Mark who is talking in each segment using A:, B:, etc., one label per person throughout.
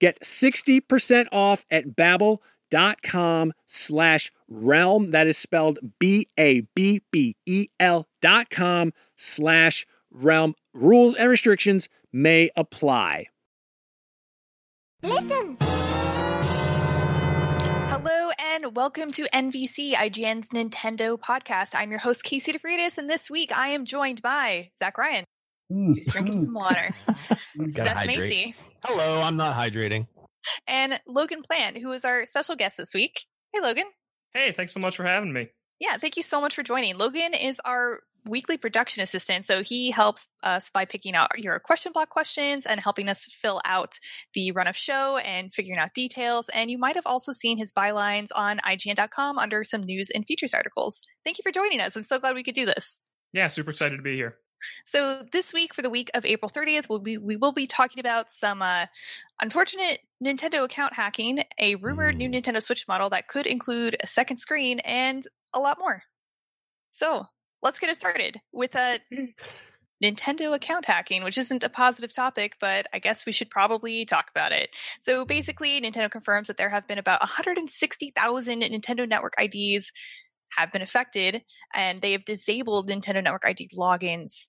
A: Get 60% off at babbel.com slash realm. That is spelled B-A-B-B-E-L dot com slash realm. Rules and restrictions may apply.
B: Listen. Hello and welcome to NVC, IGN's Nintendo podcast. I'm your host, Casey DeFreitas, and this week I am joined by Zach Ryan. He's drinking some water. Seth Macy.
C: Hello, I'm not hydrating.
B: And Logan Plant, who is our special guest this week. Hey, Logan.
D: Hey, thanks so much for having me.
B: Yeah, thank you so much for joining. Logan is our weekly production assistant. So he helps us by picking out your question block questions and helping us fill out the run of show and figuring out details. And you might have also seen his bylines on IGN.com under some news and features articles. Thank you for joining us. I'm so glad we could do this.
D: Yeah, super excited to be here.
B: So this week, for the week of April 30th, we'll be, we will be talking about some uh, unfortunate Nintendo account hacking, a rumored new mm. Nintendo Switch model that could include a second screen, and a lot more. So let's get it started with a Nintendo account hacking, which isn't a positive topic, but I guess we should probably talk about it. So basically, Nintendo confirms that there have been about 160,000 Nintendo Network IDs have been affected, and they have disabled Nintendo Network ID logins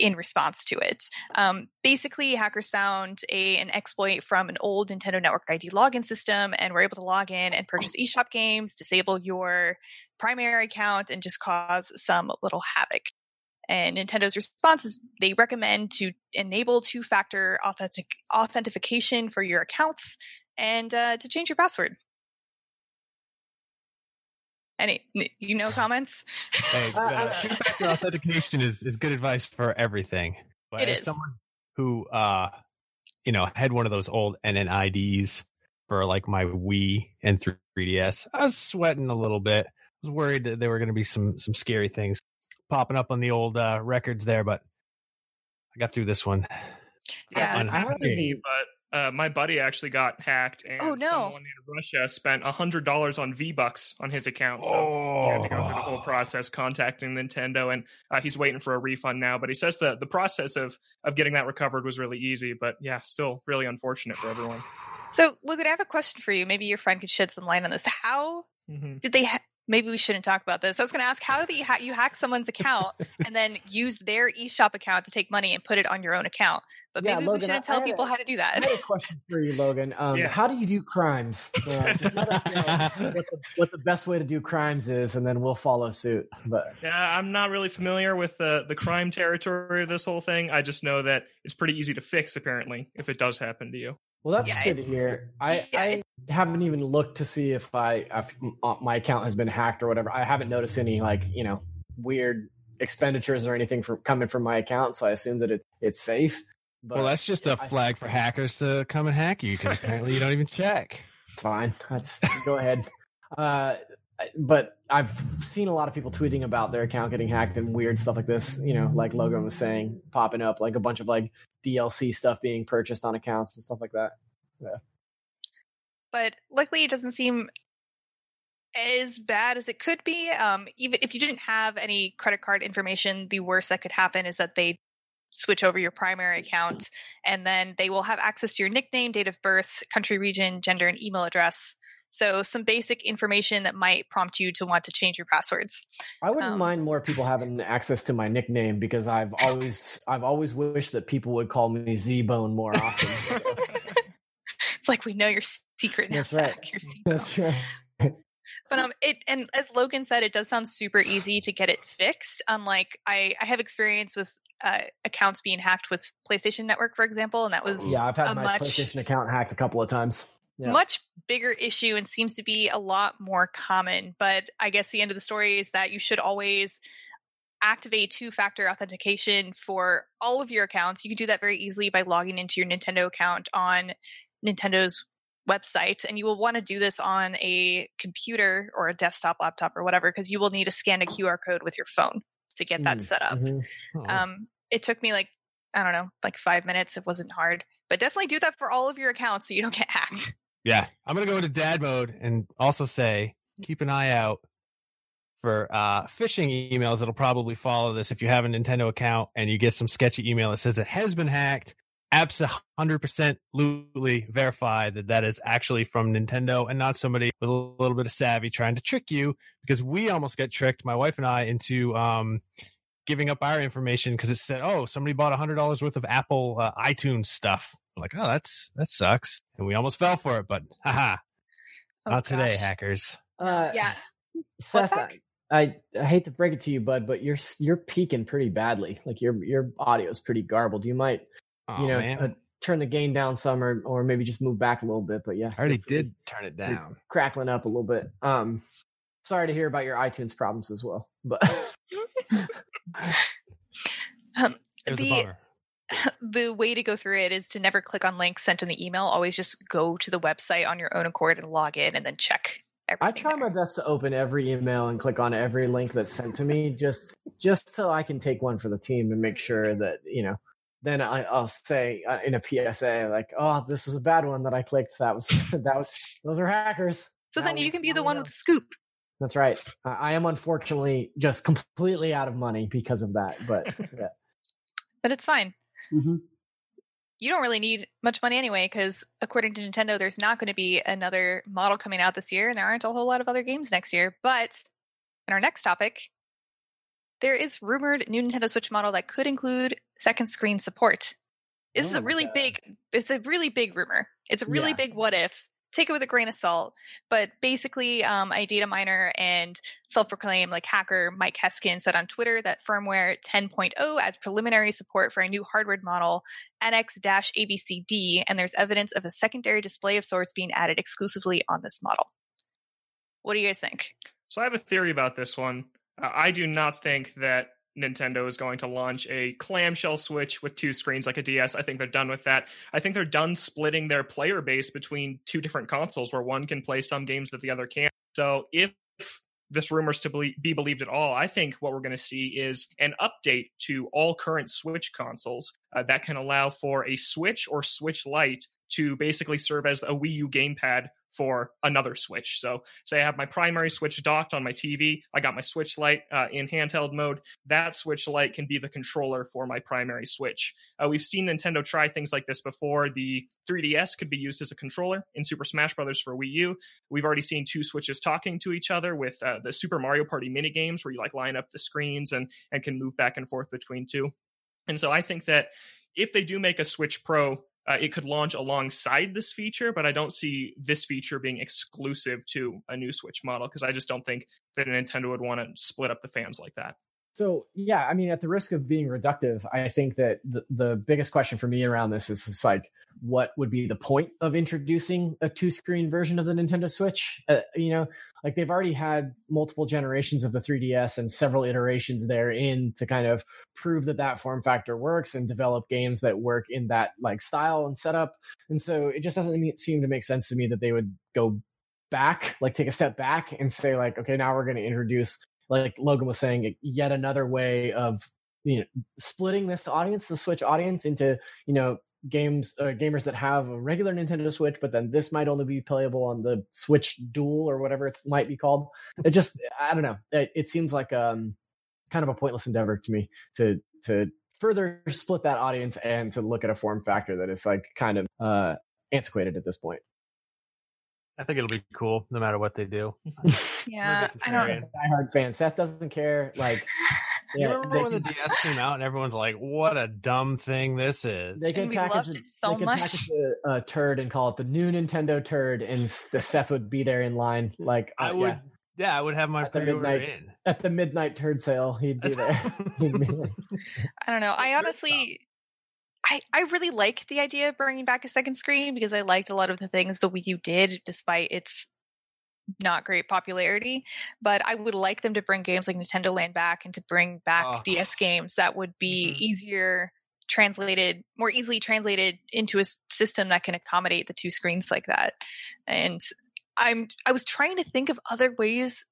B: in response to it. Um, basically, hackers found a an exploit from an old Nintendo Network ID login system and were able to log in and purchase eShop games, disable your primary account, and just cause some little havoc. And Nintendo's response is they recommend to enable two factor authentic- authentication for your accounts and uh, to change your password. Any you know comments?
A: Hey,
E: Uh,
A: uh, two-factor authentication is, is good advice for everything. But
B: It
A: as
B: is.
A: someone who, uh, you know, had one of those old NNIDs for like my Wii and 3DS, I was sweating a little bit. I was worried that there were going to be some some scary things popping up on the old uh, records there, but I got through this one.
B: Yeah.
D: I, I have to be, but uh, my buddy actually got hacked, and
B: Oh, no.
D: someone in Russia spent hundred dollars on V Bucks on his account. So he had to go through the whole process contacting Nintendo, and uh, he's waiting for a refund now. But he says the the process of of getting that recovered was really easy, but yeah, still really unfortunate for everyone.
B: So, Logan, I have a question for you. Maybe your friend could shed some light on this. How
D: hmm
B: did they? Ha- Maybe we shouldn't talk about this. I was going to ask how do you, ha- you hack someone's account and then use their eShop account to take money and put it on your own account. But
E: Yeah,
B: maybe
E: Logan,
B: we shouldn't
E: I-
B: tell
E: I
B: people
E: a-
B: how to do that.
E: I
B: that.
E: had a question for you, Logan. Um,
D: Yeah.
E: How do you do crimes? Uh, just let us know what the, what the best way to do crimes is, and then we'll follow suit. But
D: Yeah, I'm not really familiar with the the crime territory of this whole thing. I just know that it's pretty easy to fix, apparently, if it does happen to you.
E: well, that's
B: Yeah,
E: good to hear. I,
B: yeah,
E: I haven't even looked to see if I if my account has been hacked or whatever. I haven't noticed any like you know weird expenditures or anything from coming from my account, so I assume that it's it's safe. But
A: well, that's just a
E: I-
A: flag for hackers to come and hack you because apparently you don't even check.
E: Fine. That's go ahead. Uh, but I've seen a lot of people tweeting about their account getting hacked and weird stuff like this. You know, like Logan was saying, popping up like a bunch of like DLC stuff being purchased on accounts and stuff like that.
B: But luckily it doesn't seem as bad as it could be um, even if you didn't have any credit card information the worst that could happen is that they switch over your primary account and then they will have access to your nickname date of birth country region gender and email address so some basic information that might prompt you to want to change your passwords
E: I wouldn't
B: Um,
E: mind more people having access to my nickname because I've always I've always wished that people would call me Z Bone more often.
B: it's like we know your secret
E: That's right.
B: Zach.
E: That's right.
B: But um, it and as Logan said, it does sound super easy to get it fixed. Unlike I, I have experience with uh, accounts being hacked with PlayStation Network, for example, and that was
E: Yeah, I've had
B: a
E: my
B: much-
E: PlayStation account hacked a couple of times. Yeah.
B: much bigger issue and seems to be a lot more common. But I guess the end of the story is that you should always activate two-factor authentication for all of your accounts. You can do that very easily by logging into your Nintendo account on Nintendo's website and you will want to do this on a computer or a desktop laptop or whatever because you will need to scan a QR code with your phone to get that
E: Mm,
B: set up.
E: mhm.
A: Oh.
B: Um, it took me like I don't know, like five minutes. It wasn't hard, but definitely do that for all of your accounts so you don't get hacked.
A: Yeah, I'm gonna go into dad mode and also say keep an eye out for uh, phishing emails that'll probably follow this. If you have a Nintendo account and you get some sketchy email that says it has been hacked, absolutely verify that that is actually from Nintendo and not somebody with a little bit of savvy trying to trick you. Because we almost get tricked, my wife and I, into um, giving up our information because it said, "Oh, somebody bought a hundred dollars worth of Apple uh, iTunes stuff." We're like, "Oh, that's that sucks," and we almost fell for it. But haha,
B: Oh,
A: not today, hackers.
E: Uh,
B: Yeah.
E: Seth,
B: Zach?
E: I, I hate to break it to you, bud, but you're you're peaking pretty badly. Like your your audio is pretty garbled. You might
A: Oh
E: you know
A: man,
E: uh, turn the gain down some, or or maybe just move back a little bit. But yeah,
A: I already did turn it down.
E: crackling up a little bit. Um, sorry to hear about your iTunes problems as well. But
B: Um,
A: It was a
B: the the way to go through it is to never click on links sent in the email. Always just go to the website on your own accord and log in, and then check.
E: I try
B: there.
E: my best to open every email and click on every link that's sent to me, just just so I can take one for the team and make sure that you know. Then I, I'll say uh, in a PSA like, "Oh, this was a bad one that I clicked. That was that was those are hackers."
B: So
E: Now
B: then you can be the one with the scoop.
E: That's right. I I am unfortunately just completely out of money because of that. But yeah.
B: But it's fine.
E: Mhm.
B: You don't really need much money anyway, because according to Nintendo, there's not going to be another model coming out this year, and there aren't a whole lot of other games next year. But in our next topic, there is rumored new Nintendo Switch model that could include second screen support. This is
E: Oh
B: a really
E: God.
B: big. It's a really big rumor. It's a really
E: Yeah.
B: big what if. Take it with a grain of salt. But basically, um, a data miner and self-proclaimed like hacker Mike Heskin said on Twitter that firmware 10.0 adds preliminary support for a new hardware model NX-ABCD, and there's evidence of a secondary display of sorts being added exclusively on this model. What do you guys think?
D: So I have a theory about this one. I do not think that Nintendo is going to launch a clamshell Switch with two screens like a DS. I think they're done with that. I think they're done splitting their player base between two different consoles where one can play some games that the other can't. So if this rumor is to be believed at all, I think what we're going to see is an update to all current Switch consoles uh, that can allow for a Switch or Switch Lite to basically serve as a Wii U gamepad for another Switch. So, say I have my primary Switch docked on my TV, I got my Switch Lite uh, in handheld mode. That Switch Lite can be the controller for my primary Switch. Uh, we've seen Nintendo try things like this before. The 3DS could be used as a controller in Super Smash Bros. for Wii U. We've already seen two Switches talking to each other with uh, the Super Mario Party mini games, where you like line up the screens and and can move back and forth between two. And so I think that if they do make a Switch Pro uh, it could launch alongside this feature, but I don't see this feature being exclusive to a new Switch model because I just don't think that Nintendo would want to split up the fans like that.
E: So yeah, I mean, at the risk of being reductive, I think that the, the biggest question for me around this is like, what would be the point of introducing a two-screen version of the Nintendo Switch? Uh, you know, like they've already had multiple generations of the 3DS and several iterations therein to kind of prove that that form factor works and develop games that work in that like style and setup. And so it just doesn't seem to make sense to me that they would go back, like take a step back and say like, okay, now we're going to introduce like Logan was saying, yet another way of you know splitting this audience, the Switch audience, into you know games uh, gamers that have a regular Nintendo Switch, but then this might only be playable on the Switch Dual or whatever it might be called. It just I don't know. It, it seems like um kind of a pointless endeavor to me to to further split that audience and to look at a form factor that is like kind of uh antiquated at this point.
A: I think it'll be cool no matter what they do.
B: yeah, I don't.
E: Diehard fan. Seth doesn't care. Like,
A: you remember they, when the DS came out and everyone's like, "What a dumb thing this is."
E: They can package it so they much. Package a, a, turd and call it the new Nintendo turd, and the Seth would be there in line. Like,
A: uh, I would. Yeah. yeah. I would have my
E: at the midnight
A: in.
E: at the midnight turd sale. He'd be there. He'd
B: be like, I don't know. I honestly, I, I really like the idea of bringing back a second screen because I liked a lot of the things the Wii U did despite its not great popularity. But I would like them to bring games like Nintendo Land back and to bring back oh. DS games that would be mm-hmm. easier translated, more easily translated into a system that can accommodate the two screens like that. And I'm I was trying to think of other ways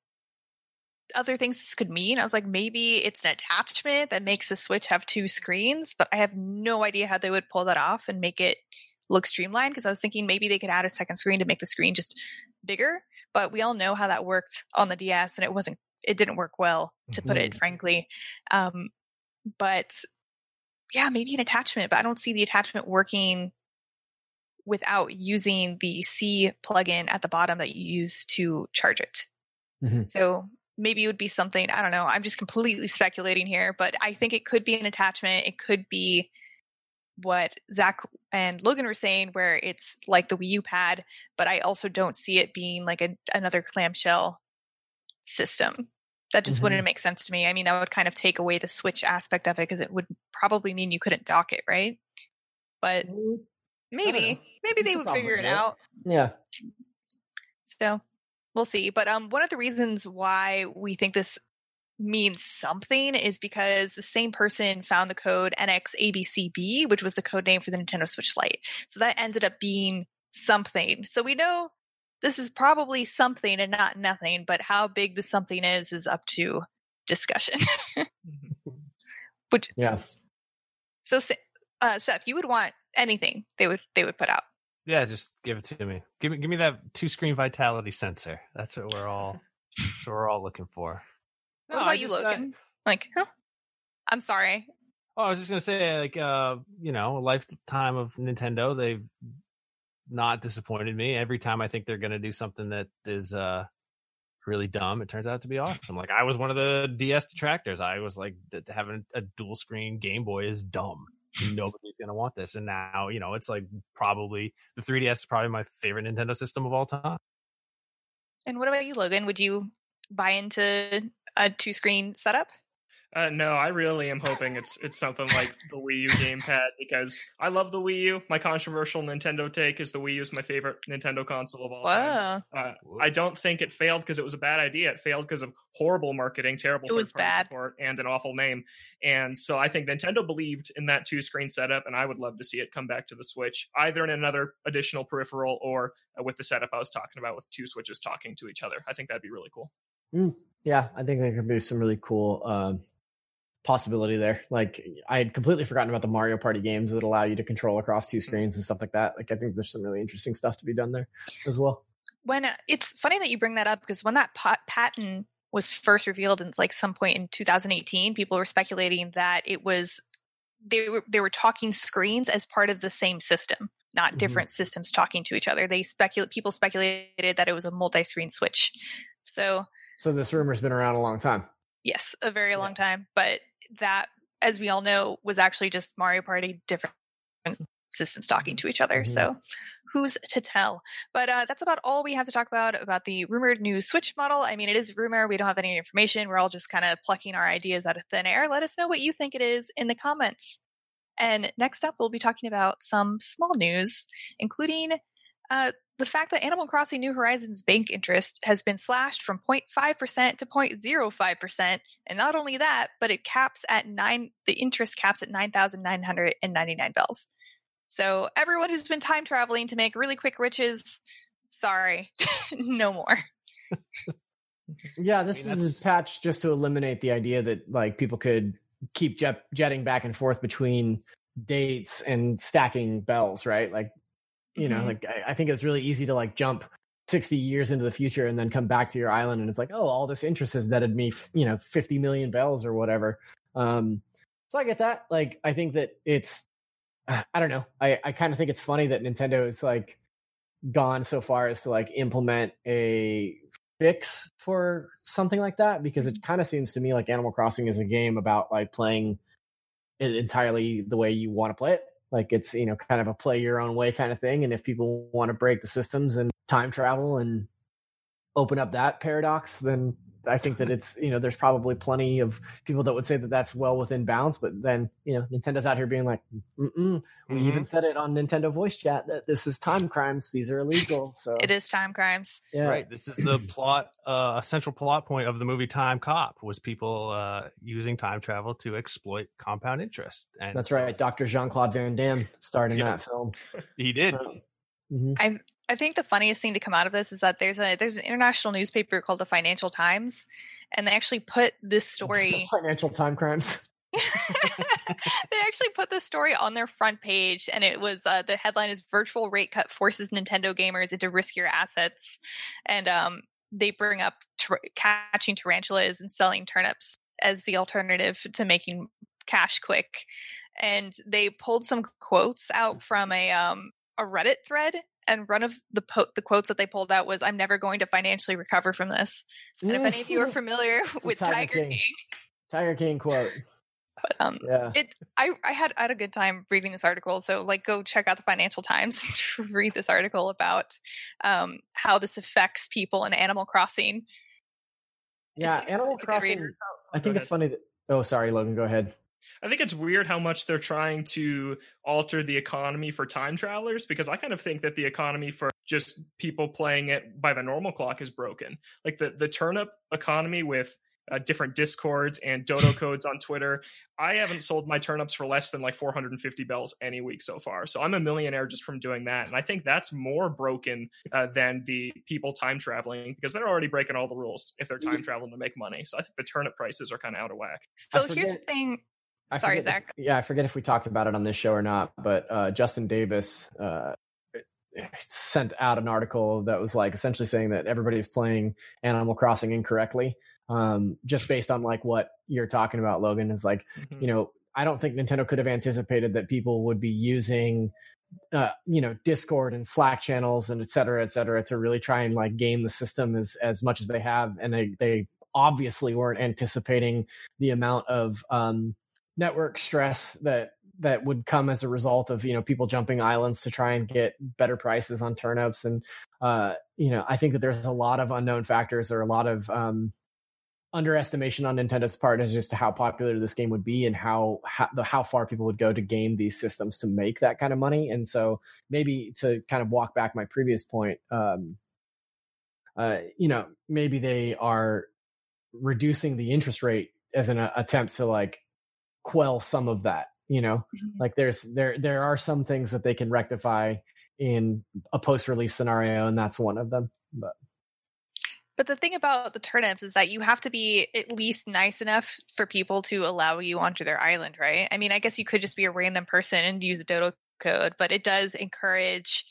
B: other things this could mean. I was like, maybe it's an attachment that makes the Switch have two screens, but I have no idea how they would pull that off and make it look streamlined because I was thinking maybe they could add a second screen to make the screen just bigger. But we all know how that worked on the DS and it wasn't, it didn't work well, to mm-hmm. put it mm-hmm. frankly. Um, but yeah, maybe an attachment, but I don't see the attachment working without using the C plugin at the bottom that you use to charge it. Mm-hmm. So maybe it would be something i don't know i'm just completely speculating here but i think it could be an attachment. It could be what zach and logan were saying where it's like the wii u pad but i also don't see it being like a, another clamshell system. That just mm-hmm. wouldn't make sense to me. I mean that would kind of take away the switch aspect of it because it would probably mean you couldn't dock it right? But mm-hmm. maybe maybe they would figure it. out.
E: Yeah.
B: So we'll see. But um, one of the reasons why we think this means something is because the same person found the code NXABCB, which was the code name for the Nintendo Switch Lite. So that ended up being something. So we know this is probably something and not nothing, but how big the something is is up to discussion. but
E: yes.
B: So uh, Seth, you would want anything they would they would put out.
A: Yeah, just give it to me. Give me give me that two screen vitality sensor. That's what we're all we're all looking for.
B: No, what about you, Logan? like, huh? I'm sorry.
A: Oh, I was just gonna say, like, uh, you know, a lifetime of Nintendo, they've not disappointed me. Every time I think they're gonna do something that is uh really dumb, it turns out to be awesome. Like I was one of the DS detractors. I was like, having a dual screen Game Boy is dumb nobody's to want this. And now, you know, it's like probably the 3DS is probably my favorite Nintendo system of all time.
B: And what about you, Logan? Would you buy into a two screen setup?
D: Uh, no, I really am hoping it's it's something like the Wii U gamepad because I love the Wii U. My controversial Nintendo take is the Wii U is my favorite Nintendo console of all time.
B: Wow.
D: Uh, I don't think it failed because it was a bad idea. It failed because of horrible marketing, terrible
B: It was
D: third-party
B: bad.
D: support, and an awful name. And so I think Nintendo believed in that two-screen setup, and I would love to see it come back to the Switch, either in another additional peripheral or uh, with the setup I was talking about, with two switches talking to each other. I think that'd be really cool.
E: Yeah, I think there could be some really cool um, possibility there. Like I had completely forgotten about the Mario Party games that allow you to control across two screens and stuff like that. Like I think there's some really interesting stuff to be done there as well.
B: when uh, it's funny that you bring that up because when that pot, patent was first revealed in like some point in 2018 people were speculating that it was they were they were talking screens as part of the same system not
E: Mhm.
B: different systems talking to each other they speculate people speculated that it was a multi-screen switch so
E: So this rumor's been around a long time.
B: yes a very long time but that as we all know was actually just mario party different systems talking to each other
E: Mhm.
B: so who's to tell? But uh, that's about all we have to talk about about the rumored new switch model. I mean it is rumor we don't have any information we're all just kind of plucking our ideas out of thin air. Let us know what you think it is in the comments. And next up we'll be talking about some small news including uh, the fact that Animal Crossing New Horizons bank interest has been slashed from 0.5% to 0.05%. And not only that, but it caps at nine, the interest caps at 9,999 bells. So everyone who's been time traveling to make really quick riches, sorry, no more.
E: Yeah, this
A: mean,
E: is a patch just to eliminate the idea that like people could keep jet- jetting back and forth between dates and stacking bells, right? Like, you know,
B: Mhm.
E: like I, I think it's really easy to like jump 60 years into the future and then come back to your island and it's like, oh, all this interest has netted me, f- you know, 50 million bells or whatever. Um, so I get that. Like, I think that it's, I don't know. I, I kind of think it's funny that Nintendo is like gone so far as to like implement a fix for something like that because it kind of seems to me like Animal Crossing is a game about like playing it entirely the way you want to play it. Like it's you know kind of a play your own way kind of thing. And if people want to break the systems and time travel and open up that paradox, then I think that it's you know there's probably plenty of people that would say that that's well within bounds. But then you know Nintendo's out here being like, Mm-mm. we
D: Mhm.
E: even said it on Nintendo Voice Chat that this is time crimes. These are illegal. So
B: It is time crimes.
E: yeah.
A: Right. This is the plot, uh, a central plot point of the movie Timecop was people uh, using time travel to exploit compound interest. And
E: That's
A: so
E: right. Dr. Jean Claude Van Damme starred in
A: Yeah.
E: that film.
A: He did.
E: Um, mhm.
B: I think the funniest thing to come out of this is that there's a there's an international newspaper called the Financial Times, and they actually put this story.
E: Financial time crimes.
B: they actually put this story on their front page, and it was uh, the headline is "Virtual Rate Cut Forces Nintendo Gamers into Riskier Assets," and um, they bring up catching tarantulas and selling turnips as the alternative to making cash quick. And they pulled some quotes out from a um, a Reddit thread, and one of the po- the quotes that they pulled out was, "I'm never going to financially recover from this." And if any of you are familiar with
E: Tiger
B: Tiger
E: King.
B: King,
E: Tiger King quote.
B: but um,
E: Yeah.
B: it I, I had I had a good time reading this article so like go check out the financial times read this article about um how this affects people in animal crossing
E: Yeah.
B: It's-
E: Animal
B: it's a good read.
E: Crossing. I think it's funny that. Oh, sorry, Logan. Go ahead.
D: I think it's weird how much they're trying to alter the economy for time travelers because I kind of think that the economy for just people playing it by the normal clock is broken. Like the the turnip economy with uh, different discords and dodo codes on Twitter. I haven't sold my turnips for less than like 450 bells any week so far. So I'm a millionaire just from doing that. And I think that's more broken uh, than the people time traveling because they're already breaking all the rules if they're time traveling to make money. So I think the turnip prices are kind of out of whack.
B: so here's the thing
E: I
B: Sorry,
E: forget if-
B: Zach.
E: yeah, I forget if we talked about it on this show or not, but uh, Justin Davis uh, sent out an article that was like essentially saying that everybody's playing Animal Crossing incorrectly, um, just based on like what you're talking about, Logan. Is like
D: Mhm.
E: you know, I don't think Nintendo could have anticipated that people would be using, uh, you know, Discord and Slack channels and et cetera, et cetera, to really try and like game the system as as much as they have, and they they obviously weren't anticipating the amount of um, network stress that that would come as a result of you know people jumping islands to try and get better prices on turnips and uh you know i think that there's a lot of unknown factors or a lot of um underestimation on Nintendo's part as just to how popular this game would be and how how, the, how far people would go to game these systems to make that kind of money. And so maybe to kind of walk back my previous point, um, uh, you know, maybe they are reducing the interest rate as an uh, attempt to like quell some of that. You know,
B: Mhm.
E: like there's there there are some things that they can rectify in a post-release scenario, and that's one of them. But
B: But the thing about the turnips is that you have to be at least nice enough for people to allow you onto their island, right? I mean, I guess you could just be a random person and use the dodo code, but it does encourage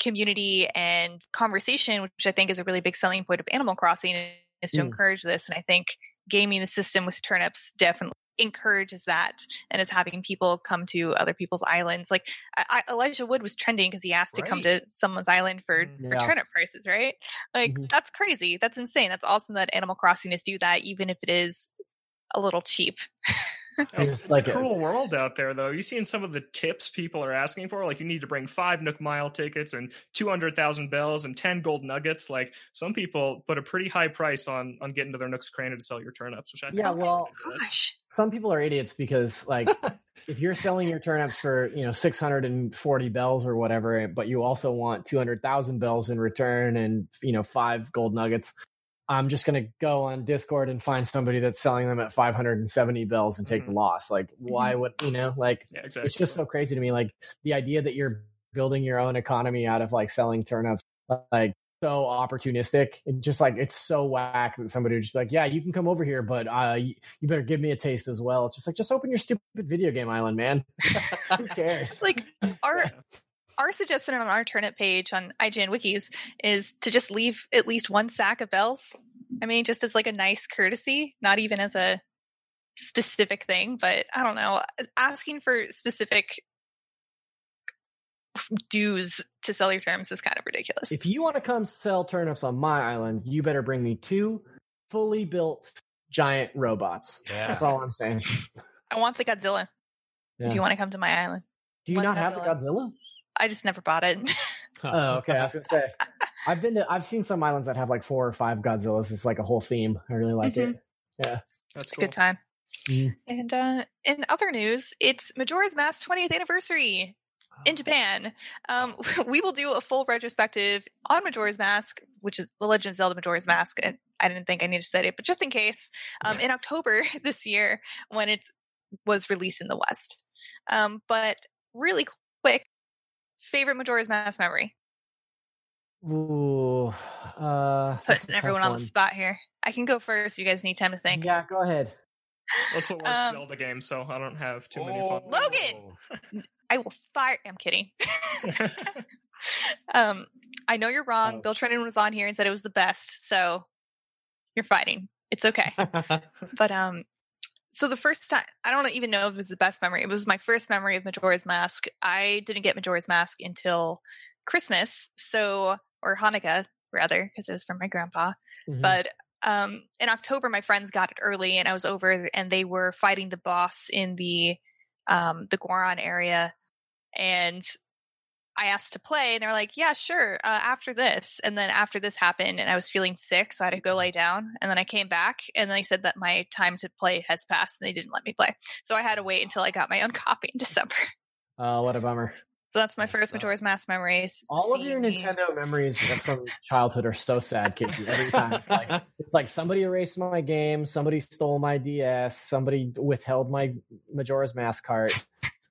B: community and conversation, which I think is a really big selling point of Animal Crossing is to
E: Mm.
B: encourage this. And I think gaming the system with turnips definitely encourages that and is having people come to other people's islands. Like I, I, Elijah Wood was trending because he asked to come to someone's island for, for
E: Yeah.
B: turnip prices, right? Like
E: Mhm.
B: that's crazy. That's insane. That's awesome that Animal Crossing is do that, even if it is a little cheap.
D: It's,
E: It's like
D: a
E: a-
D: cruel world out there, though. You seen some of the tips people are asking for? Like, you need to bring five Nook Mile tickets and two hundred thousand bells and ten gold nuggets. Like, some people put a pretty high price on on getting to their Nook's Cranny to sell your turnips, which I
E: Yeah, well.
B: Gosh.
E: some people are idiots because like if you're selling your turnips for you know 640 bells or whatever but you also want 200000 bells in return and you know five gold nuggets i'm just going to go on discord and find somebody that's selling them at 570 bells and take the loss. Like why would you know like
D: yeah, exactly.
E: it's just so crazy to me like the idea that you're building your own economy out of like selling turnips like so opportunistic and just like it's so whack that somebody would just be like yeah you can come over here but uh you, you better give me a taste as well. It's just like just open your stupid video game island man. Who cares?
B: It's like our
D: Yeah.
B: Our suggestion on our turnip page on IGN wikis is to just leave at least one sack of bells. I mean, just as like a nice courtesy, not even as a specific thing, but I don't know. Asking for specific dues to sell your terms is kind of ridiculous.
E: if you want to come sell turnips on my island you better bring me two fully built giant robots
A: Yeah.
E: that's all i'm saying
B: I want the Godzilla.
E: Yeah.
B: If you want to come to my island,
E: do you
B: One
E: not have the
B: Godzilla.
E: Godzilla
B: I just never bought it.
E: Oh, okay. I was gonna say, I've been to, I've seen some islands that have like four or five Godzillas. It's like a whole theme. I really like it.
D: Yeah, that's
B: It's a good time.
E: Mhm.
B: And uh, in other news, it's Majora's Mask 20th anniversary in Japan. Um, we will do a full retrospective on Majora's Mask, which is The Legend of Zelda Majora's Mask. And I didn't think I needed to say it, but just in case, um, in October this year when it was released in the West. Um, but really quick, favorite Majora's Mask memory?
E: Ooh, uh,
B: Putting everyone on the spot here. I can go first. You guys need time to think.
E: Yeah, go ahead.
D: That's the worst
B: Um,
D: Zelda game, so I don't have too many
A: Oh.
D: fun.
B: Logan! I will fire. I'm kidding. um, I know you're wrong.
E: Oh.
B: Bill Trennan was on here and said it was the best, so you're fighting. It's okay. but um, so the first time, I don't even know if it was the best memory. It was my first memory of Majora's Mask. I didn't get Majora's Mask until Christmas, so or Hanukkah rather, because it was from my grandpa.
E: Mhm.
B: But um, in October, my friends got it early, and I was over, and they were fighting the boss in the um, the Goron area, and I asked to play, and they're like, "Yeah, sure." Uh, after this, and then after this happened, and I was feeling sick, so I had to go lay down, and then I came back, and they said that my time to play has passed, and they didn't let me play, so I had to wait until I got my own copy in December.
E: Oh, what a bummer.
B: So that's my first. Majora's Mask memories.
E: All of your
B: me-
E: Nintendo memories from childhood are so sad, Casey. Every time, like it's like somebody erased my game, somebody stole my DS, somebody withheld my Majora's Mask cart.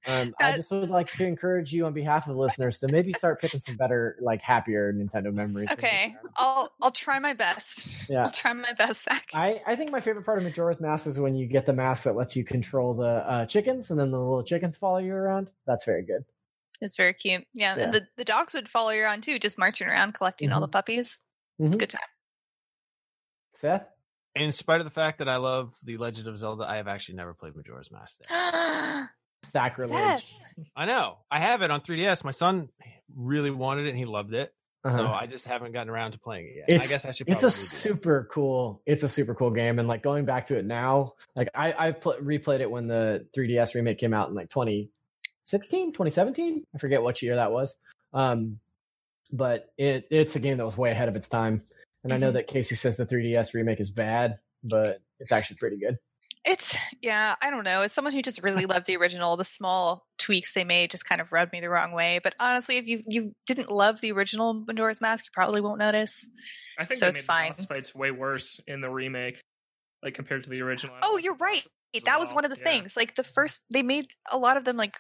E: Um, I just would like to encourage you on behalf of the listeners to maybe start picking some better, like happier Nintendo memories.
B: Okay. I'll I'll try my best.
E: Yeah.
B: I'll try my best, Zach.
E: I, I think my favorite part of Majora's Mask is when you get the mask that lets you control the uh, chickens, and then the little chickens follow you around. That's very good.
B: It's very cute. Yeah,
E: Yeah.
B: the, the dogs would follow you around too, just marching around collecting all the puppies.
E: Mhm.
B: Good time.
E: Seth,
A: In spite of the fact that I love The Legend of Zelda, I have actually never played Majora's Mask. There.
E: sacrilege.
B: Seth.
A: I know. I have it on 3DS. My son really wanted it and he loved it. So
E: Uh-huh.
A: I just haven't gotten around to playing it yet.
E: It's,
A: I guess I should
E: it's a
A: do that.
E: super cool. It's a super cool game, and like going back to it now, like I I pl- replayed it when the 3DS remake came out in like 2016, 2017. I forget what year that was. Um, but it it's a game that was way ahead of its time. And I know
B: Mhm.
E: that Casey says the 3DS remake is bad. but it's actually pretty good.
B: It's yeah, I don't know. As someone who just really loved the original, the small tweaks they made just kind of rubbed me the wrong way. But honestly, if you you didn't love the original Majora's Mask, you probably won't notice.
D: I think
B: So
D: they
B: it's
D: made
B: fine.
D: the boss fights way worse in the remake, like compared to the original.
B: Oh, you're right. That was
D: well.
B: one of the
D: Yeah.
B: things. Like the first, they made a lot of them like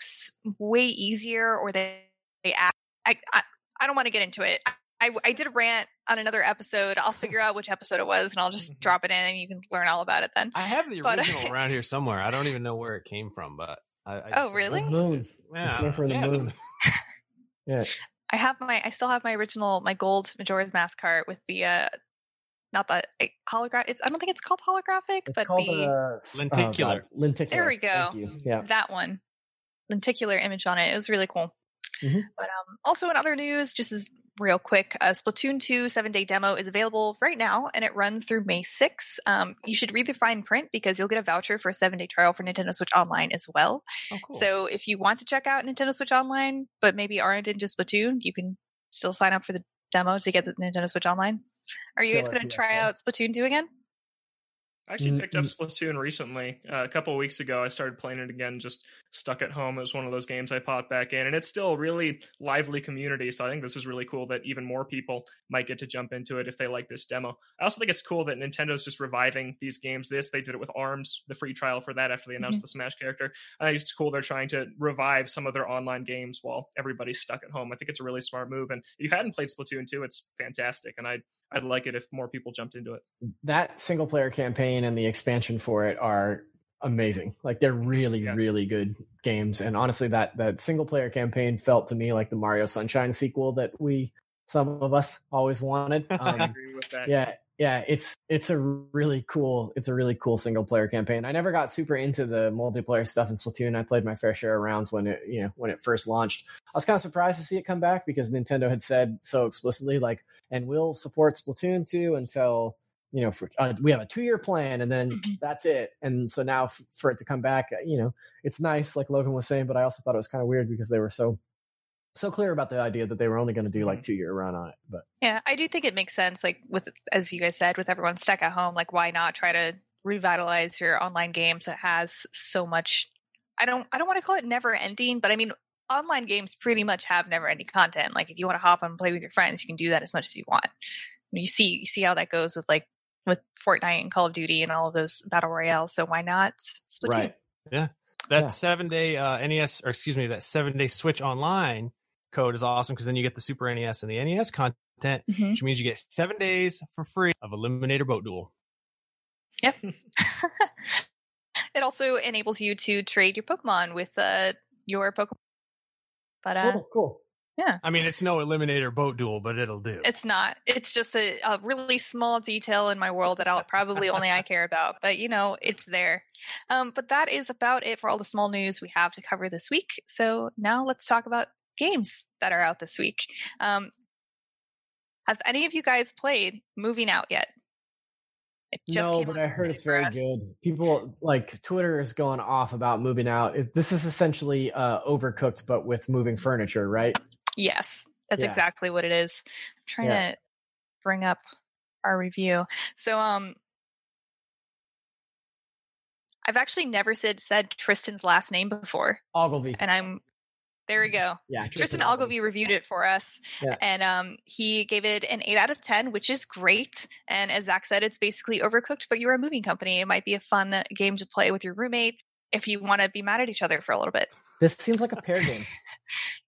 B: way easier, or they they add. I I, I don't want to get into it. I, I did a rant on another episode. I'll figure out which episode it was, and I'll just
D: Mhm.
B: drop it in, and you can learn all about it then.
A: I have the
B: But-
A: original around here somewhere. I don't even know where it came from, but I, I
B: Oh, really?
E: The moon.
A: Yeah,
E: It came from the
A: yeah,
E: moon. Yeah,
B: I have my I still have my original my gold Majora's Mask cart with the uh not the uh, holograph it's I don't think it's called holographic
E: it's
B: but
E: called
B: the
E: uh, s- oh,
A: Lenticular.
E: Lenticular.
B: There we go.
E: Thank you. Yeah.
B: that one lenticular image on it it was really cool
E: Mhm.
B: but um also in other news just as real quick uh, Splatoon 2 7 day demo is available right now and it runs through May 6 um you should read the fine print because you'll get a voucher for a 7 day trial for Nintendo Switch Online as well
A: Oh, cool.
B: So if you want to check out Nintendo Switch Online, but maybe aren't into Splatoon, you can still sign up for the demo to get the Nintendo Switch Online. Are you guys going to try out Splatoon 2 again?
D: I actually picked up. Splatoon recently. Uh, a couple of weeks ago, I started playing it again, just stuck at home. It was one of those games I popped back in, and it's still a really lively community. So I think this is really cool that even more people might get to jump into it if they like this demo. I also think it's cool that Nintendo's just reviving these games. This they did it with Arms, the free trial for that after they announced the Smash character. I think it's cool they're trying to revive some of their online games while everybody's stuck at home. I think it's a really smart move. And if you hadn't played Splatoon 2, it's fantastic, and I I'd like it if more people jumped into it.
E: That single player campaign and the expansion for it are amazing. Like they're really,
D: Yeah.
E: really good games. And honestly, that that single player campaign felt to me like the Mario Sunshine sequel that we some of us always wanted.
D: I
E: Um,
D: agree with that.
E: yeah yeah it's it's a really cool it's a really cool single player campaign i never got super into the multiplayer stuff in splatoon i played my fair share of rounds when it you know when it first launched i was kind of surprised to see it come back because nintendo had said so explicitly like and we'll support splatoon 2 until you know for uh, we have a two year plan and then
B: Mhm.
E: that's it and so now f- for it to come back uh, you know it's nice like logan was saying but i also thought it was kind of weird because they were so so clear about the idea that they were only going to do like two year run on it but
B: Yeah, I do think it makes sense. Like with, as you guys said, with everyone stuck at home, like why not try to revitalize your online games that has so much? I don't, I don't want to call it never ending, but I mean, online games pretty much have never ending content. Like if you want to hop on and play with your friends, you can do that as much as you want. You see, you see how that goes with like with Fortnite and Call of Duty and all of those battle royales. So why not Splatoon?
E: right Yeah.
A: that
E: yeah.
A: seven day uh, NES, or excuse me, that seven day Switch Online code is awesome because then you get the Super NES and the NES content,
B: Mhm.
A: which means you get seven days for free of Eliminator Boat Duel. Yep.
B: it also enables you to trade your Pokemon with uh, your Pokemon. But uh,
E: cool cool
A: I mean, it's no Eliminator Boat Duel, but it'll do.
B: It's not. It's just a, a really small detail in my world that I'll probably only I care about. But you know, it's there. Um, but that is about it for all the small news we have to cover this week. So now let's talk about games that are out this week. Um, have any of you guys played Moving Out yet? It
E: no,
B: came
E: but I heard it's very
B: us.
E: good. People like Twitter is going off about moving out. It, this is essentially uh, overcooked, but with moving furniture, right?
B: Yes, that's
E: Yeah.
B: exactly what it is. I'm trying
E: Yeah.
B: to bring up our review. So, um, I've actually never said said Tristan's last name before,
E: Ogilvie.
B: and I'm there. We go.
E: Yeah,
B: Tristan Ogilvie reviewed it for us,
E: Yeah.
B: and um, he gave it an eight out of ten, which is great. And as Zach said, it's basically overcooked, but you're a moving company. It might be a fun game to play with your roommates if you want to be mad at each other for a little bit.
E: This seems like a pair game.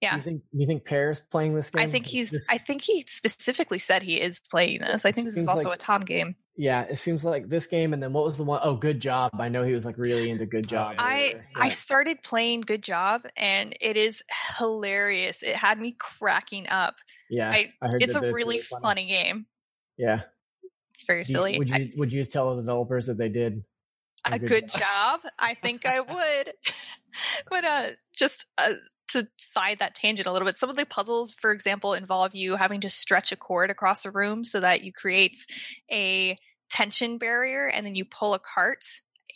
B: Yeah.
E: You think you think Peer's playing this game?
B: I think he's.
E: This-
B: I think he specifically said he is playing this. I think this is also
E: like-
B: a Tom game.
E: yeah, it seems like this game. And then what was the one? Oh, Good Job. I know he was like really into Good oh,
A: Job.
B: I
E: earlier.
B: I started playing Good Job and it is hilarious. It had me cracking up.
E: yeah,
B: I,
E: I heard
B: it's a really funny game.
E: Yeah,
B: It's very
E: Do you-
B: silly.
E: would
B: I-
E: you would you tell the developers that they did
B: a good job. I think I would. but uh just uh, to side that tangent a little bit, some of the puzzles, for example, involve you having to stretch a cord across a room so that you create a tension barrier and then you pull a cart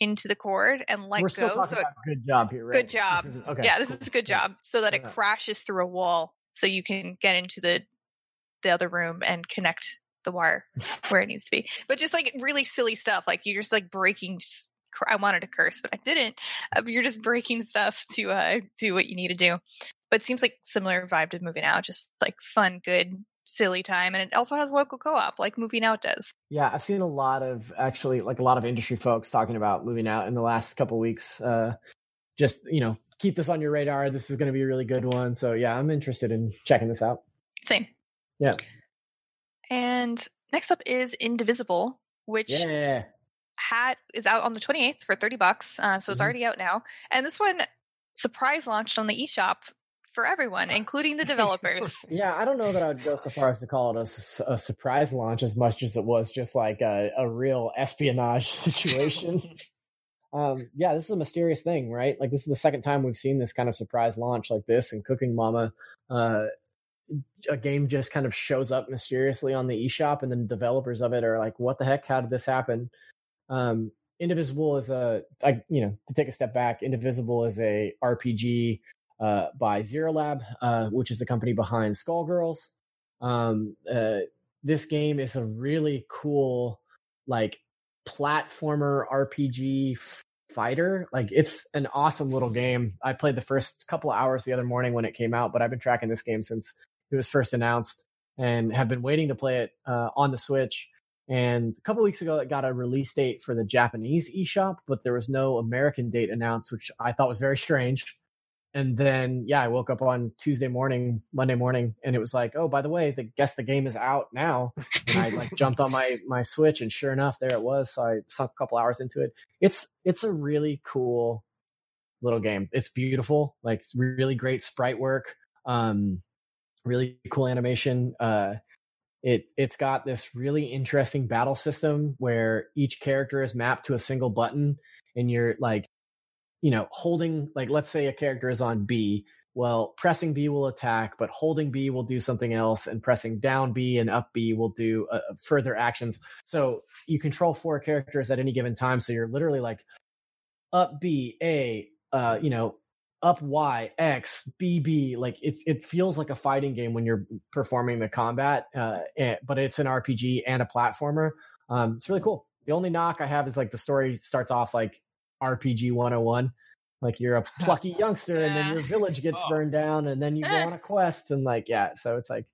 B: into the cord and let
E: We're
B: go. So it-
E: good job here, right?
B: good
E: This
B: job.
E: isn't- okay,
B: yeah, this
E: cool,
B: is a good job. So that it crashes through a wall so you can get into the the other room and connect the wire where it needs to be. But just like really silly stuff, like you're just like breaking. Just, I wanted to curse, but I didn't. Uh, you're just breaking stuff to uh, do what you need to do. But it seems like similar vibe to moving out, just like fun, good, silly time, and it also has local co-op like moving out does.
E: Yeah, I've seen a lot of actually like a lot of industry folks talking about moving out in the last couple weeks. Uh, just you know, keep this on your radar. This is going to be a really good one. So yeah, I'm interested in checking this out.
B: Same.
E: Yeah.
B: And next up is Indivisible, which
E: Yeah.
B: Hat is out on the 28th for 30 bucks. Uh, so it's
E: Mhm.
B: already out now. And this one surprise launched on the eShop for everyone, including the developers.
E: Yeah, I don't know that I would go so far as to call it a surprise launch as much as it was just like a, a real espionage situation. um, yeah, this is a mysterious thing, right? Like this is the second time we've seen this kind of surprise launch like this and Cooking Mama. Uh, a game just kind of shows up mysteriously on the eShop, and then developers of it are like, "What the heck? How did this happen?" Um, Indivisible is a, I, you know, to take a step back, Indivisible is a RPG uh, by Zero Lab, uh, which is the company behind Skullgirls. Um, uh, this game is a really cool, like, platformer RPG f- fighter. Like, it's an awesome little game. I played the first couple hours the other morning when it came out, but I've been tracking this game since it was first announced and have been waiting to play it uh, on the Switch. And a couple weeks ago, it got a release date for the Japanese eShop, but there was no American date announced, which I thought was very strange. And then, yeah, I woke up on Tuesday morning, Monday morning, and it was like, oh, by the way, the guess the game is out now. And I like jumped on my my Switch, and sure enough, there it was. So I sunk a couple hours into it. It's it's a really cool little game. It's beautiful, like really great sprite work, um, really cool animation. Uh, it it's got this really interesting battle system where each character is mapped to a single button, and you're like you know, holding like let's say a character is on B. Well, pressing B will attack, but holding B will do something else, and pressing down B and up B will do uh, further actions. So you control four characters at any given time. So you're literally like up B A, uh, you know, up Y X B B. Like it's it feels like a fighting game when you're performing the combat, uh, and, but it's an RPG and a platformer. Um, it's really cool. The only knock I have is like the story starts off like RPG 101. Like you're a plucky youngster and then your village gets
A: Oh.
E: burned down and then you go on a quest and like yeah, so it's like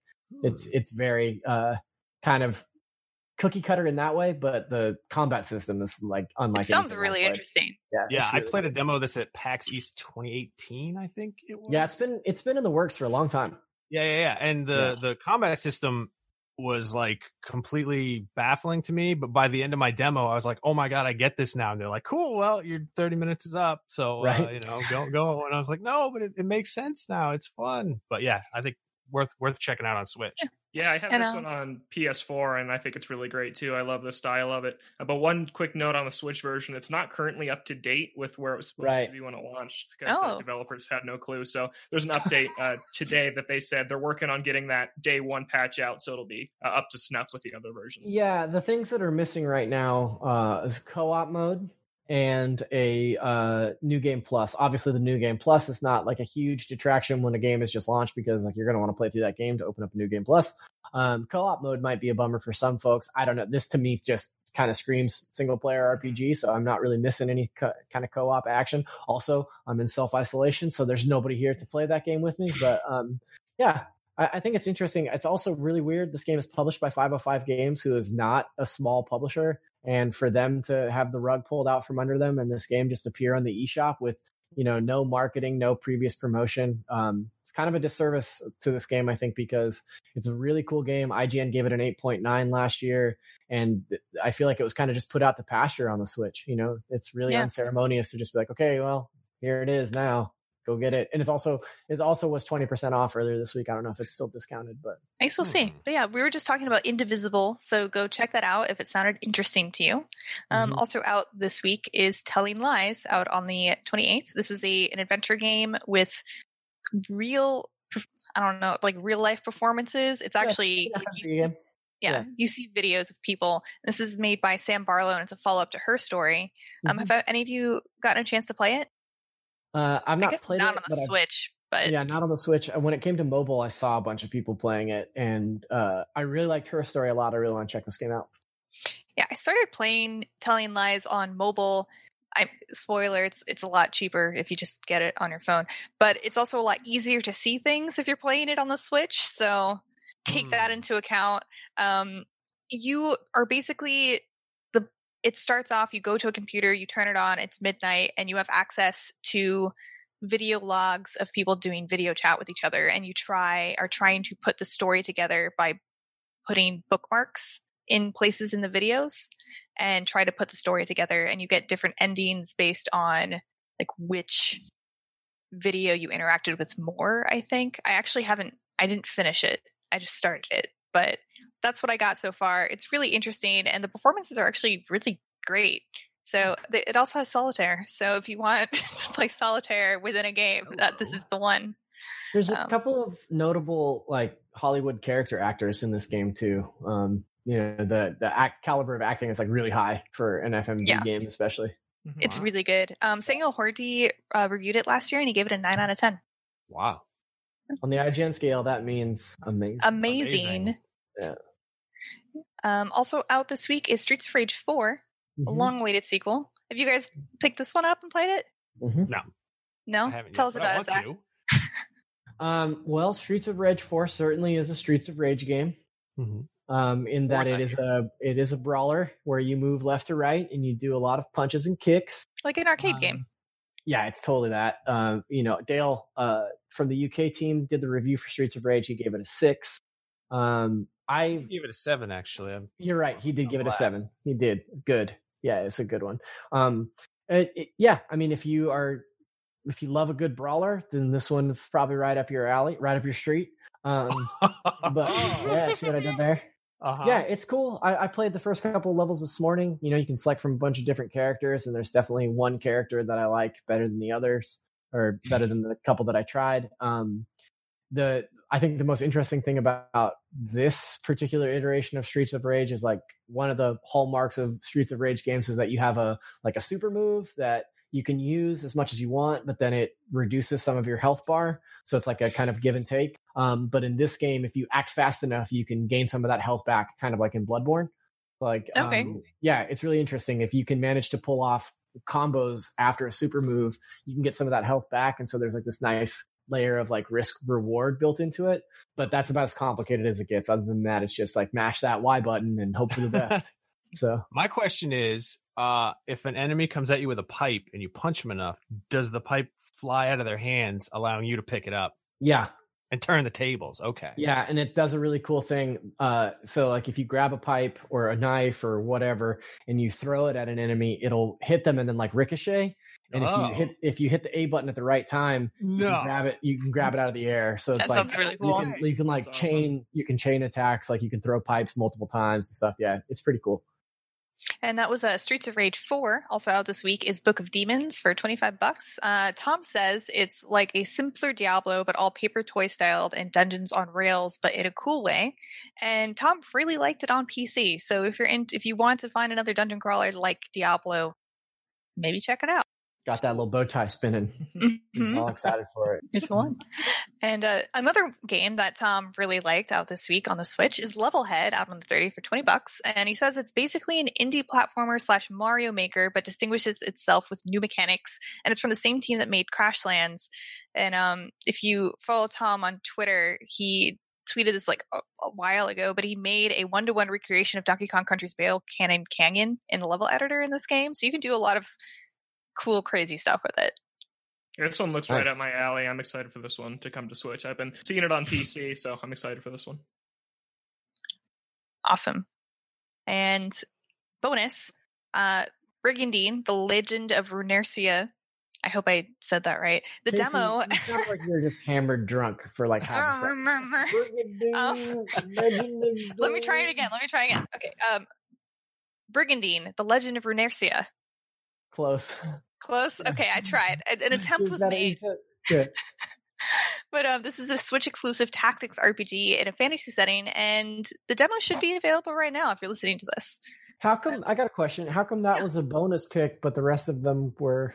E: it's it's very uh kind of cookie cutter in that way, but the combat system is like unlike
B: Sounds
E: anything I've
B: really interesting.
E: Yeah,
A: Yeah,
E: it's
A: I played
E: cool.
A: a demo of this at PAX East 2018, I think it was.
E: Yeah, it's been it's been in the works for a long time.
A: Yeah, yeah, yeah. And the the combat system was like completely baffling to me. But by the end of my demo, I was like, "Oh my god, I get this now." And they're like, "Cool, well, your thirty minutes is up, so uh, you know, go go." And I was like, "No, but it, it makes sense now. It's fun." But yeah, I think worth worth checking out on Switch.
D: Yeah, I have
B: And,
D: this
B: um,
D: one on PS4, and I think it's really great too. I love the style of it. Uh, But one quick note on the Switch version: it's not currently up to date with where it was supposed
E: Right.
D: to be when it launched because
B: Oh.
D: the developers had no clue. So there's an update uh, today that they said they're working on getting that day one patch out, so it'll be uh, up to snuff with the other versions.
E: Yeah, the things that are missing right now uh, is co-op mode and a uh, new game plus. Obviously, the new game plus is not like a huge detraction when a game is just launched because like you're going to want to play through that game to open up a new game plus. Um, co-op mode might be a bummer for some folks. I don't know. This to me just kind of screams single player RPG, so I'm not really missing any co- kind of co-op action. Also, I'm in self isolation, so there's nobody here to play that game with me. But um, yeah, I, I think it's interesting. It's also really weird. This game is published by 505 Games, who is not a small publisher, and for them to have the rug pulled out from under them and this game just appear on the eShop with you know no marketing, no previous promotion, um, it's kind of a disservice to this game, I think, because it's a really cool game. IGN gave it an 8.9 last year, and I feel like it was kind of just put out to pasture on the Switch. You know, it's really
B: Yeah.
E: unceremonious to just be like, okay, well, here it is now go get it. And it's also it also was twenty percent off earlier this week. I don't know if it's still discounted, but
B: I guess we'll see.
A: Hmm.
B: But yeah, we were just talking about Indivisible, so go check that out if it sounded interesting to you. Um,
E: Mhm.
B: Also out this week is Telling Lies, out on the 28th. This is a an adventure game with real, I don't know, like real life performances. It's
E: Yeah,
B: actually,
E: it's a
B: you-
E: video game.
B: yeah,
E: yeah.
B: you see videos of people. This is made by Sam Barlow, and it's a follow up to her story. Um,
E: Mhm.
B: have any of you gotten a chance to play it?
E: Uh, I've not played
B: not
E: it,
B: on the
E: but I've-
B: Switch, But
E: yeah, not on the Switch. When it came to mobile, I saw a bunch of people playing it, and uh, I really liked her story a lot. I really want to check this game out.
B: yeah, I started playing Telling Lies on mobile. I spoiler, it's it's a lot cheaper if you just get it on your phone, but it's also a lot easier to see things if you're playing it on the Switch. So take that
F: Hmm.
B: into account. Um, you are basically. It starts off. You go to a computer, you turn it on. It's midnight, and you have access to video logs of people doing video chat with each other, and you try are trying to put the story together by putting bookmarks in places in the videos and try to put the story together and you get different endings based on like which video you interacted with more i think i actually haven't i didn't finish it i just started it but that's what i got so far it's really interesting and the performances are actually really great so th- it also has solitaire so if you want to play solitaire within a game that this is the one
E: There's a
B: Um,
E: couple of notable like Hollywood character actors in this game too. Um, you know, the the act caliber of acting is like really high for an FMV
B: Yeah.
E: game, especially.
D: Mhm.
B: it's really good um samuel horty uh, reviewed it last year and he gave it a 9 out of 10
F: Wow.
E: On the IGN scale, that means amazing.
B: amazing.
F: Amazing.
E: Yeah.
B: Um, also out this week is Streets of Rage 4, a
E: Mhm.
B: long-awaited sequel. Have you guys picked this one up and played it?
E: Mhm.
B: No.
F: I haven't
B: Tell
F: yet,
B: us
F: but I
B: about it, Zach.
E: Um, well, Streets of Rage 4 certainly is a Streets of Rage game.
F: to. Mhm.
E: Um, in that it is a it is a brawler where you move left to right and you do a lot of punches and kicks.
B: Like an arcade
E: Um,
B: game.
E: Yeah, it's totally that. Um, you know, Dale uh, from the UK team did the review for Streets of Rage. He gave it a six. Um, I
F: Give it a seven, actually. I'm-
E: You're right. He did
F: I'm
E: give it a seven. He did good. Yeah, it's a good one. Um, it, it- yeah. I mean, if you are, if you love a good brawler, then this one's probably right up your alley, right up your street. Um, but yeah, see what I did there?
F: Uh-huh.
E: Yeah, it's cool. I, I played the first couple of levels this morning. You know, you can select from a bunch of different characters, and there's definitely one character that I like better than the others, or better than the couple that I tried. Um, the I think the most interesting thing about this particular iteration of Streets of Rage is like one of the hallmarks of Streets of Rage games is that you have a like a super move that you can use as much as you want, but then it reduces some of your health bar. So it's like a kind of give and take. Um, but in this game, if you act fast enough, you can gain some of that health back, kind of like in Bloodborne. Like,
B: Okay.
E: um, yeah, it's really interesting. If you can manage to pull off combos after a super move, you can get some of that health back. And so there's like this nice layer of like risk reward built into it. But that's about as complicated as it gets. Other than that, it's just like mash that Y button and hope for the best. so
F: My question is, uh, if an enemy comes at you with a pipe and you punch them enough, does the pipe fly out of their hands, allowing you to pick it up
E: yeah,
F: and turn the tables? Okay.
E: Yeah, and it does a really cool thing. Uh, so like if you grab a pipe or a knife or whatever and you throw it at an enemy, it'll hit them and then like ricochet. And if
F: Oh.
E: you hit if you hit the A button at the right time, you can
F: No.
E: grab it. You can grab it out of the air. So it's
B: That
E: like
B: sounds really
E: you can, you can like
D: That's awesome.
E: chain you can chain attacks. Like you can throw pipes multiple times and stuff. Yeah, it's pretty cool.
B: And that was uh, Streets of Rage 4, also out this week, is Book of Demons for 25 bucks. Uh, Tom says it's like a simpler Diablo, but all paper toy styled and dungeons on rails, but in a cool way. And Tom really liked it on PC. So if you're in, if you want to find another dungeon crawler like Diablo, maybe check it out.
E: Got that little bow tie spinning. He's
B: Mhm.
E: all excited for it.
B: Here's one. And uh, another game that Tom really liked out this week on the Switch is Levelhead out on the 30 for 20 bucks. And he says it's basically an indie platformer slash Mario Maker, but distinguishes itself with new mechanics. And it's from the same team that made Crashlands. And um, if you follow Tom on Twitter, he tweeted this like a, a while ago, but he made a one to one recreation of Donkey Kong Country's Barrel Cannon Canyon in the level editor in this game. So you can do a lot of cool, crazy stuff with it.
D: This one looks right
E: Nice.
D: up my alley. I'm excited for this one to come to Switch. I've been seeing it on PC, so I'm excited for this one.
B: Awesome. And bonus, uh Brigandine, the Legend of Runersia. I hope I said that right. The
E: Casey,
B: demo.
E: You sound like you're just hammered drunk for like half a second.
B: Let me try it again. Let me try again. Okay. Um Brigandine, the Legend of Runersia.
E: Close.
B: Close. Okay, I tried. An, an attempt was made.
E: Good.
B: But um, this is a Switch exclusive tactics RPG in a fantasy setting, and the demo should be available right now if you're listening to this.
E: How come? I got a question. How come that
B: Yeah.
E: was a bonus pick, but the rest of them were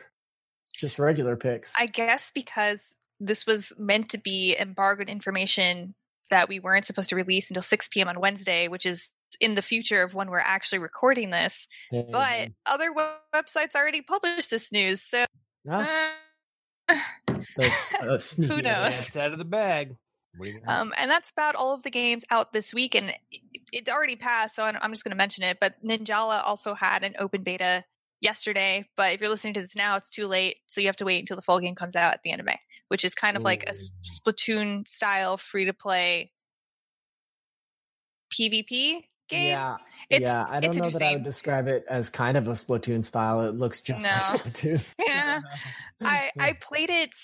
E: just regular picks?
B: I guess because this was meant to be embargoed information that we weren't supposed to release until 6 p.m. on Wednesday, which is in the future of when we're actually recording this.
E: You
B: But other web- websites already published this news, so
E: Ah,
B: uh,
E: uh,
B: Who knows?
A: It's out of the bag. What do you know?
B: Um, and that's about all of the games out this week, and it- it's already passed, so I'm I'm just going to mention it. But Ninjala also had an open beta yesterday, but if you're listening to this now, it's too late, so you have to wait until the full game comes out at the end of May, which is kind of like a Splatoon style free to play PvP game.
E: Yeah,
B: It's-
E: yeah. I don't know that I would describe it as kind of a Splatoon style. It looks just like Splatoon.
B: Yeah. I I played it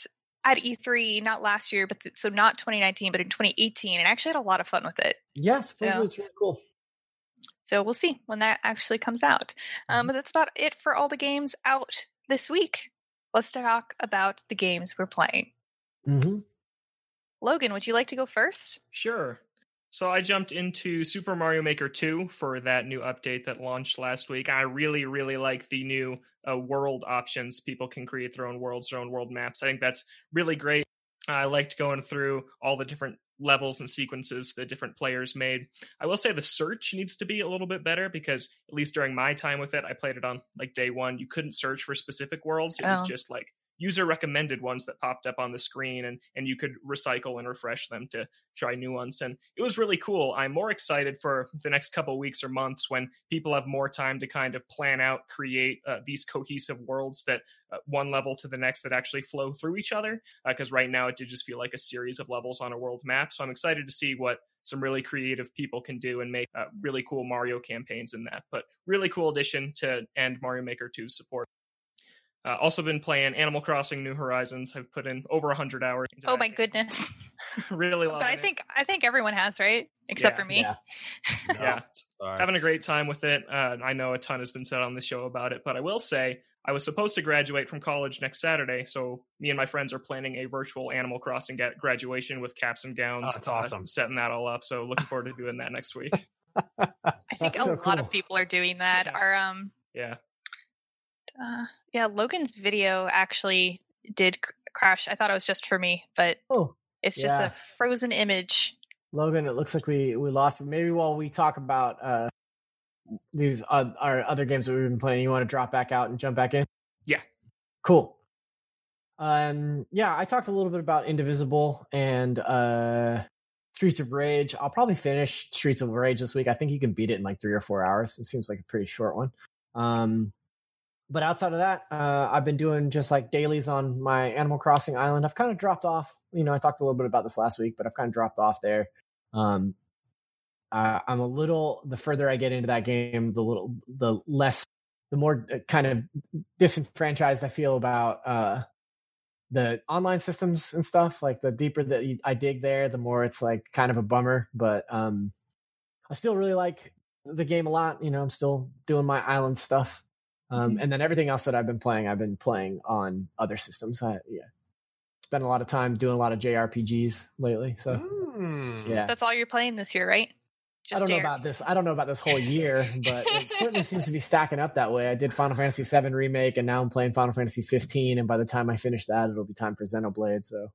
B: at E3 not last year, but th- so not 2019, but in 2018, and I actually had a lot of fun with it.
E: yeah, supposedly
B: So-
E: it's really cool.
B: So we'll see when that actually comes out. Um, but that's about it for all the games out this week. Let's talk about the games we're playing.
E: hmm
B: Logan, would you like to go first?
D: Sure. So I jumped into Super Mario Maker 2 for that new update that launched last week. I really, really like the new uh, world options. People can create their own worlds, their own world maps. I think that's really great. I liked going through all the different levels and sequences that different players made. I will say the search needs to be a little bit better because at least during my time with it, I played it on like day one. You couldn't search for specific worlds. It
B: Oh.
D: was just like user recommended ones that popped up on the screen and and you could recycle and refresh them to try new ones. And it was really cool. I'm more excited for the next couple weeks or months when people have more time to kind of plan out create uh, these cohesive worlds that uh, one level to the next that actually flow through each other because right now it did just feel like a series of levels on a world map. So i'm excited to see what some really creative people can do and make uh, really cool mario campaigns in that. But really cool addition to end mario maker 2 support uh, also been playing Animal Crossing New Horizons. I've put in over 100 hours. into
B: Oh my
D: game.
B: goodness!
D: really loving
B: but I
D: it.
B: think I think everyone has, right? Except
D: Yeah,
B: for me.
E: Yeah.
D: yeah, having a great time with it. Uh, I know a ton has been said on the show about it, but I will say I was supposed to graduate from college next Saturday, so me and my friends are planning a virtual Animal Crossing ga- graduation with caps and gowns.
A: Oh, that's
D: uh,
A: awesome.
D: setting that all up. So looking forward to doing that next week.
B: I think
E: That's
B: a
E: so
B: lot
E: cool.
B: of people are doing that.
D: Yeah.
B: Are um
D: Yeah,
B: uh, yeah, Logan's video actually did c- crash. I thought it was just for me, but
E: Oh,
B: it's just
E: Yeah.
B: a frozen image.
E: Logan, it looks like we we lost. Maybe while we talk about uh these uh, our other games that we've been playing, you want to drop back out and jump back in?
D: Yeah.
E: Cool. Um, yeah, I talked a little bit about Indivisible and uh Streets of Rage. I'll probably finish Streets of Rage this week. I think you can beat it in like three or four hours. It seems like a pretty short one. Um, but outside of that, uh, I've been doing just like dailies on my Animal Crossing island. I've kind of dropped off. You know, I talked a little bit about this last week, but I've kind of dropped off there. Um, uh, I'm a little. The further I get into that game, the little, the less, the more uh, kind of disenfranchised I feel about uh, the online systems and stuff. Like the deeper that you, I dig there, the more it's like kind of a bummer. But um, I still really like the game a lot. You know, I'm still doing my island stuff. Um, and then everything else that I've been playing, I've been playing on other systems. I, yeah, spent a lot of time doing a lot of JRPGs lately. So
A: Mm.
E: yeah,
B: That's all you're playing this year, right?
E: I don't know about this. I don't know about this whole year, but it certainly seems to be stacking up that way. I did Final Fantasy VII remake, and now I'm playing Final Fantasy 15. And by the time I finish that, it'll be time for Xenoblade. So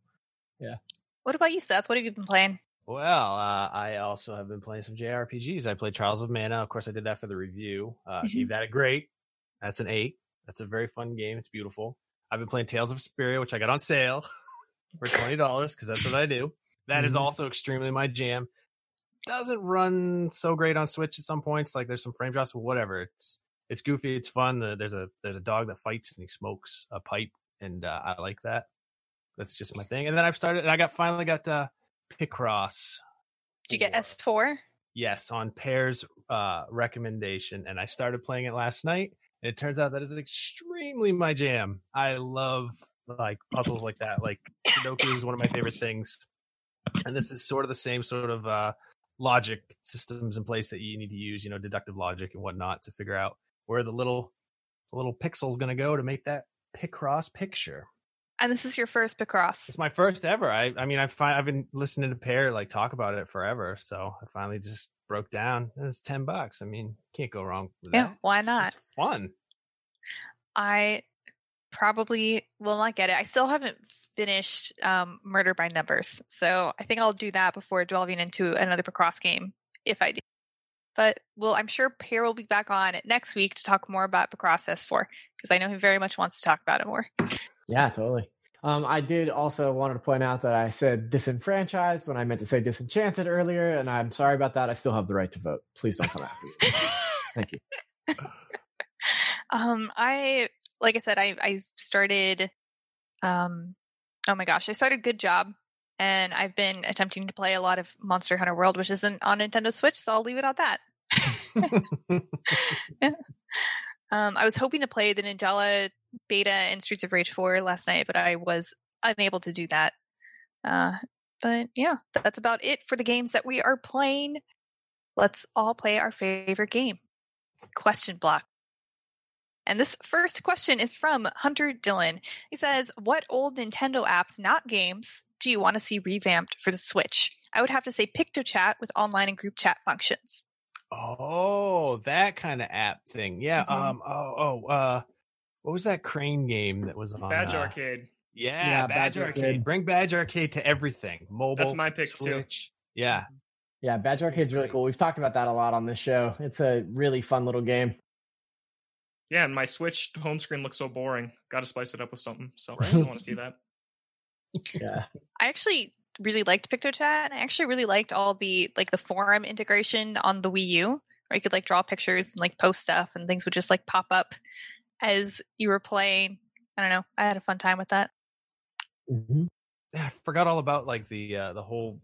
E: yeah.
B: What about you, Seth? What have you been playing?
A: Well, uh, I also have been playing some JRPGs. I played Trials of Mana. Of course, I did that for the review. Uh,
B: Mhm.
A: Gave that a great. That's an eight. That's a very fun game. It's beautiful. I've been playing Tales of Vesperia, which I got on sale for twenty dollars because that's what I do. That is
E: Mhm.
A: also extremely my jam. Doesn't run so great on Switch at some points. Like there's some frame drops, but whatever. It's it's goofy. It's fun. There's a there's a dog that fights and he smokes a pipe, and uh, I like that. That's just my thing. And then I've started. And I got finally got uh, Picross.
B: Did you get S4?
A: Yes, on Peer's uh, recommendation, and I started playing it last night. And it turns out that is extremely my jam. I love like puzzles like that. Like Sudoku is one of my favorite things, and this is sort of the same sort of uh, logic systems in place that you need to use. You know, deductive logic and whatnot to figure out where the little the little pixel's going to go to make that Picross picture.
B: And this is your first Picross.
A: It's my first ever. I I mean I I've been listening to Peer like talk about it forever, so I finally just broke down. It's ten bucks. I mean, can't go wrong with
B: Yeah,
A: that.
B: why not?
A: It's fun.
B: I probably will not get it. I still haven't finished um, Murder by Numbers, so I think I'll do that before delving into another Picross game if I do. But well, I'm sure Peer will be back on next week to talk more about Picross S4 because I know he very much wants to talk about it more.
E: Yeah, totally. Um, I did also wanted to point out that I said disenfranchised when I meant to say disenchanted earlier, and I'm sorry about that. I still have the right to vote. Please don't come after me. Thank you.
B: um, I like I said, I I started. Um, oh my gosh, I started Good Job, and I've been attempting to play a lot of Monster Hunter World, which isn't on Nintendo Switch, so I'll leave it at that. yeah. Um, I was hoping to play the Ninjala beta in Streets of Rage 4 last night, but I was unable to do that. Uh, but yeah, that's about it for the games that we are playing. Let's all play our favorite game. Question block. And this first question is from Hunter Dillon. He says, What old Nintendo apps, not games, do you want to see revamped for the Switch? I would have to say PictoChat with online and group chat functions.
A: Oh, that kind of app thing. Yeah.
B: Mhm.
A: Um. Oh. Oh. Uh. What was that crane game that was on
D: Badge
A: uh,
D: Arcade.
A: Yeah,
E: Yeah,
A: Badge,
E: Badge
A: Arcade.
E: Arcade.
A: Bring Badge Arcade to everything. Mobile.
D: That's my pick, too.
A: Yeah.
E: Yeah, Badge Arcade's really cool. We've talked about that a lot on this show. It's a really fun little game.
D: Yeah, and my Switch home screen looks so boring. Got to spice it up with something. So I want to see that.
E: Yeah.
B: I actually really liked PictoChat. and I actually really liked all the like the forum integration on the Wii U, where you could like draw pictures and like post stuff, and things would just like pop up as you were playing. I don't know. I had a fun time with that.
E: Mhm.
A: Yeah, I forgot all about like the uh, the whole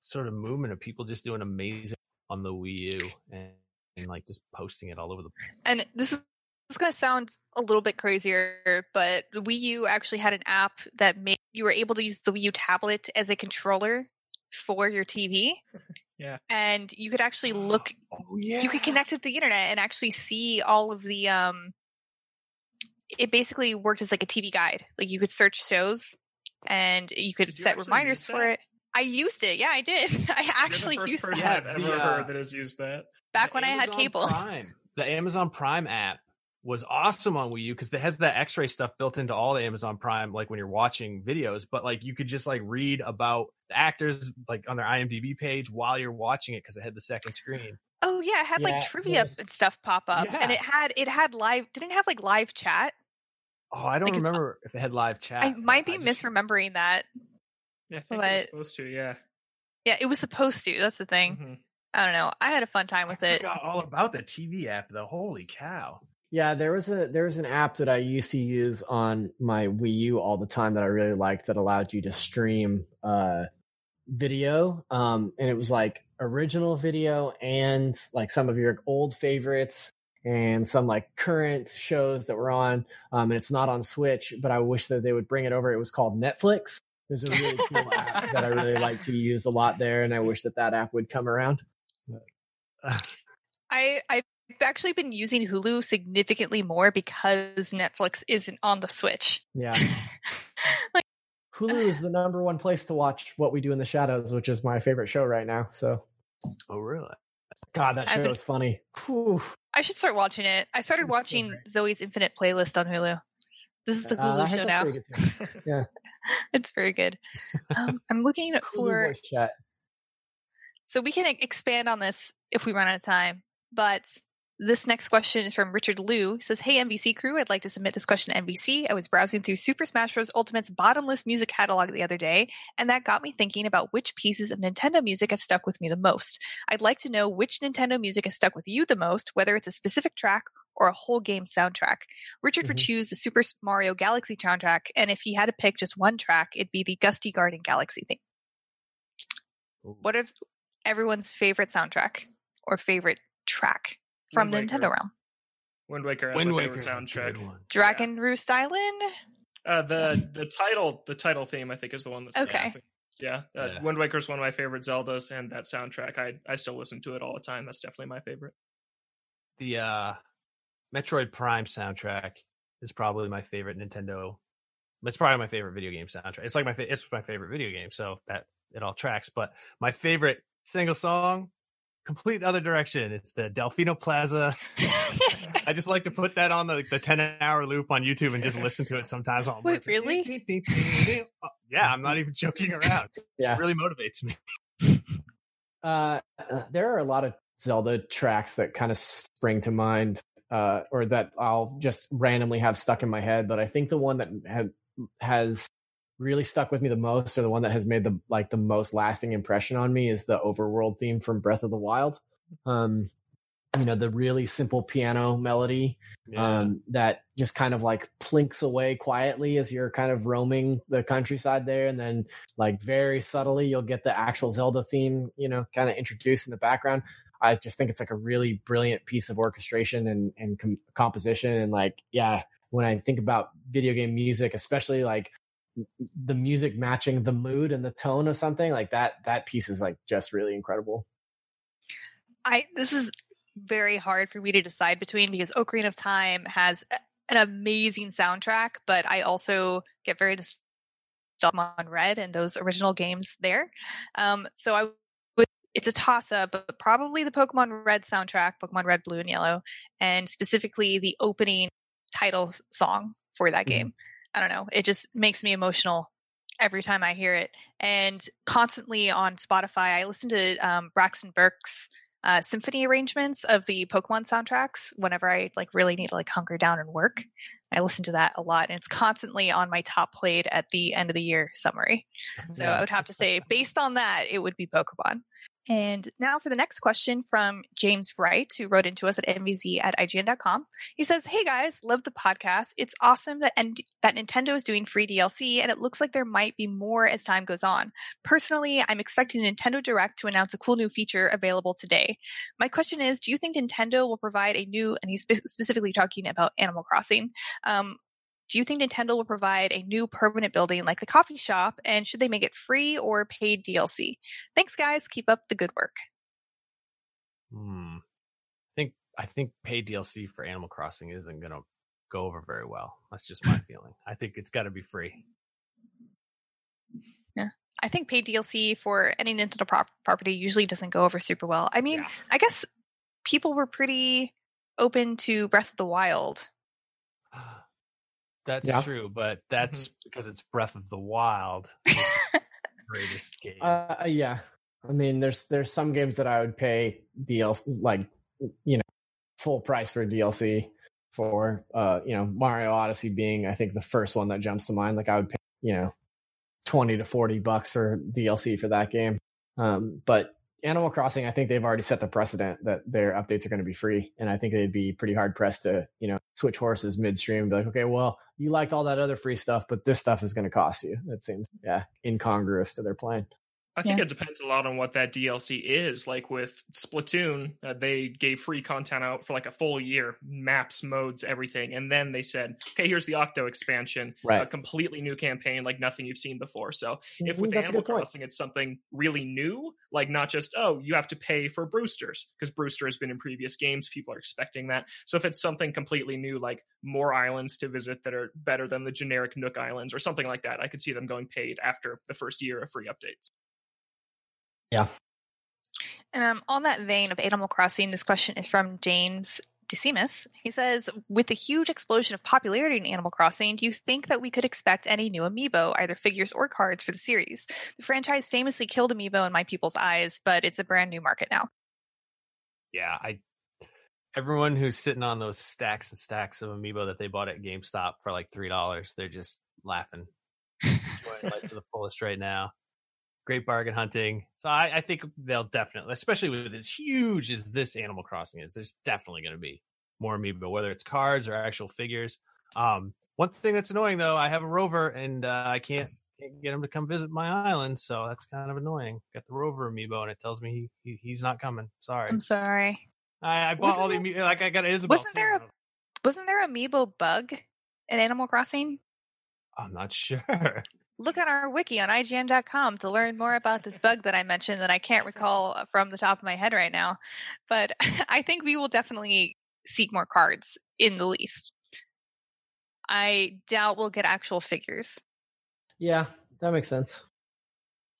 A: sort of movement of people just doing amazing on the Wii U and, and like just posting it all over the. Place.
B: And this is this is going to sound a little bit crazier, but the Wii U actually had an app that made you were able to use the Wii U tablet as a controller for your TV.
D: Yeah.
B: And you could actually look
A: Oh yeah.
B: you could connect it to the internet and actually see all of the um it basically worked as like a TV guide. Like you could search shows and you could
D: Did you
B: set
D: actually
B: reminders for it. I used it. Yeah, I did. I actually
D: You're the
B: used
D: first person
B: that
A: that.
D: I've ever
A: the, uh,
D: heard that has used that.
B: back
A: The
B: when I had cable.
A: Prime, the Amazon Prime app was awesome on Wii U because it has that X-ray stuff built into all the Amazon Prime, like when you're watching videos. But like you could just like read about the actors like on their IMDb page while you're watching it because it had the second screen.
B: Oh yeah, it had
E: Yeah,
B: like trivia
E: yes.
B: and stuff pop up. And it had it had live didn't it have like live chat?
A: Oh, I don't
B: Like,
A: remember if it had live chat.
B: I might be
A: just-
B: misremembering that.
D: Yeah, I think it was
B: But-
D: supposed to. Yeah.
B: Yeah, it was supposed to. That's the thing.
D: Mhm.
B: I don't know. I had a fun time with
A: I
B: it.
A: forgot all about the TV app though. Holy cow!
E: Yeah, there was a there was an app that I used to use on my Wii U all the time that I really liked that allowed you to stream uh video. Um and it was like original video and like some of your old favorites and some like current shows that were on. Um and it's not on Switch, but I wish that they would bring it over. It was called Netflix. It was a really cool app that I really like to use a lot there and I wish that that app would come around.
B: I I've actually been using Hulu significantly more because Netflix isn't on the Switch.
E: Yeah.
B: Like-
E: Hulu is the number one place to watch What We Do in the Shadows, which is my favorite show right now. So,
A: Oh really?
E: God, that
B: I've
E: show
B: been-
E: is funny. Whew.
B: I should start watching it. I started watching. Zoey's Infinite Playlist on Hulu. This is the
E: Uh,
B: Hulu
E: heard
B: show now.
E: yeah.
B: It's very good. Um, I'm looking for
E: chat.
B: so we can e- expand on this if we run out of time. But this next question is from Richard Liu. He says, Hey, NVC crew, I'd like to submit this question to NVC. I was browsing through Super Smash Bros. Ultimate's bottomless music catalog the other day, and that got me thinking about which pieces of Nintendo music have stuck with me the most. I'd like to know which Nintendo music has stuck with you the most, whether it's a specific track or a whole game soundtrack. Richard would
E: Mhm.
B: choose the Super Mario Galaxy soundtrack, and if he had to pick just one track, it'd be the Gusty Garden Galaxy theme. What is everyone's favorite soundtrack or favorite track from the
D: Wind
B: Nintendo
D: Waker.
B: realm?
D: Wind Waker
A: Wind
D: my
A: Waker's
D: favorite soundtrack.
A: good one.
B: Dragon Roost Island?
D: Uh, the the title the title theme I think is the one that's
B: Okay.
D: Yeah, uh,
A: Yeah.
D: Wind Waker is one of my favorite Zeldas, and that soundtrack I I still listen to it all the time. That's definitely my favorite.
A: The uh, Metroid Prime soundtrack is probably my favorite Nintendo. It's probably my favorite video game soundtrack. It's like my fa- it's my favorite video game, so that it all tracks. But my favorite single song, complete other direction. It's the Delfino Plaza. I just like to put that on the the ten hour loop on YouTube and just listen to it sometimes. While I'm
B: Wait, really?
A: Yeah, I'm not even joking around.
E: Yeah.
A: It really motivates me.
E: Uh, there are a lot of Zelda tracks that kind of spring to mind, uh, or that I'll just randomly have stuck in my head. But I think the one that ha- has really stuck with me the most, or the one that has made the like the most lasting impression on me, is the overworld theme from Breath of the Wild. Um, you know, the really simple piano melody um, that just kind of like plinks away quietly as you're kind of roaming the countryside there, and then like very subtly you'll get the actual Zelda theme, you know, kind of introduced in the background. I just think it's like a really brilliant piece of orchestration and and com- composition, and like yeah, when I think about video game music, especially like the music matching the mood and the tone of something like that, that piece is like just really incredible.
B: I this is very hard for me to decide between because Ocarina of Time has an amazing soundtrack, but I also get very nostalgic on Red and those original games there. Um, so I would it's a toss up, but probably the Pokemon Red soundtrack, Pokemon Red, Blue, and Yellow, and specifically the opening title song for that
E: Mhm.
B: game. I don't know, it just makes me emotional every time I hear it. And constantly on Spotify, I listen to um, Braxton Burks' uh, symphony arrangements of the Pokemon soundtracks whenever I like really need to like hunker down and work. I listen to that a lot, and it's constantly on my top played at the end of the year summary. So I would have to say, based on that, it would be Pokemon. And now for the next question from James Wright, who wrote into us at mvz at ign.com. He says, Hey guys, love the podcast. It's awesome that, N- that Nintendo is doing free DLC, and it looks like there might be more as time goes on. Personally, I'm expecting Nintendo Direct to announce a cool new feature available today. My question is Do you think Nintendo will provide a new, and he's spe- specifically talking about Animal Crossing, um, do you think Nintendo will provide a new permanent building like the coffee shop? And should they make it free or paid DLC? Thanks, guys. Keep up the good work.
A: Hmm. I think I think paid DLC for Animal Crossing isn't gonna go over very well. That's just my feeling. I think it's got to be free. Yeah.
B: I think paid DLC for any Nintendo prop- property usually doesn't go over super well. I mean,
A: Yeah.
B: I guess people were pretty open to Breath of the Wild.
A: That's
E: Yeah.
A: true, but that's because it's Breath of the Wild, greatest game.
E: Uh, yeah, I mean, there's there's some games that I would pay DLC like you know full price for DLC for. Uh, you know, Mario Odyssey being I think the first one that jumps to mind. Like I would pay you know twenty to forty bucks for DLC for that game. Um, but Animal Crossing, I think they've already set the precedent that their updates are going to be free, and I think they'd be pretty hard pressed to you know switch horses midstream. And be like, okay, well, you liked all that other free stuff, but this stuff is going to cost you. That seems yeah incongruous to their plan.
D: I think
B: Yeah.
D: it depends a lot on what that DLC is. Like with Splatoon, uh, they gave free content out for like a full year, maps, modes, everything, and then they said, "Okay, here's the Octo expansion, a completely new campaign, like nothing you've seen before." So if
E: Mhm,
D: with
E: that's
D: Animal. Crossing it's something really new, like not just oh you have to pay for Brewsters because Brewster has been in previous games, people are expecting that. So if it's something completely new, like more islands to visit that are better than the generic Nook Islands or something like that, I could see them going paid after the first year of free updates. Yeah.
B: And um, on that vein of Animal Crossing, this question is from James DeCimus. He says, with the huge explosion of popularity in Animal Crossing, do you think that we could expect any new amiibo, either figures or cards, for the series? The franchise famously killed amiibo in my people's eyes, but it's a brand new market now.
A: yeah, I everyone who's sitting on those stacks and stacks of amiibo that they bought at GameStop for like three dollars, they're just laughing, enjoying life to the fullest right now. Great bargain hunting. So I, I think they'll definitely, especially with as huge as this Animal Crossing is, there's definitely going to be more amiibo, whether it's cards or actual figures. Um, one thing that's annoying though, I have a rover and uh, I can't, can't get him to come visit my island, so that's kind of annoying. Got the rover amiibo and it tells me he, he he's not coming. Sorry.
B: I'm sorry.
A: I, I bought all the
B: Wasn't
A: amiibo, like I got Isabel.
B: wasn't there a
A: was-
B: Wasn't there amiibo bug in Animal Crossing?
A: I'm not sure.
B: Look on our wiki on IGN.com to learn more about this bug that I mentioned that I can't recall uh, from the top of my head right now. But I think we will definitely seek more cards in the least. I doubt we'll get actual figures.
E: Yeah, that makes sense.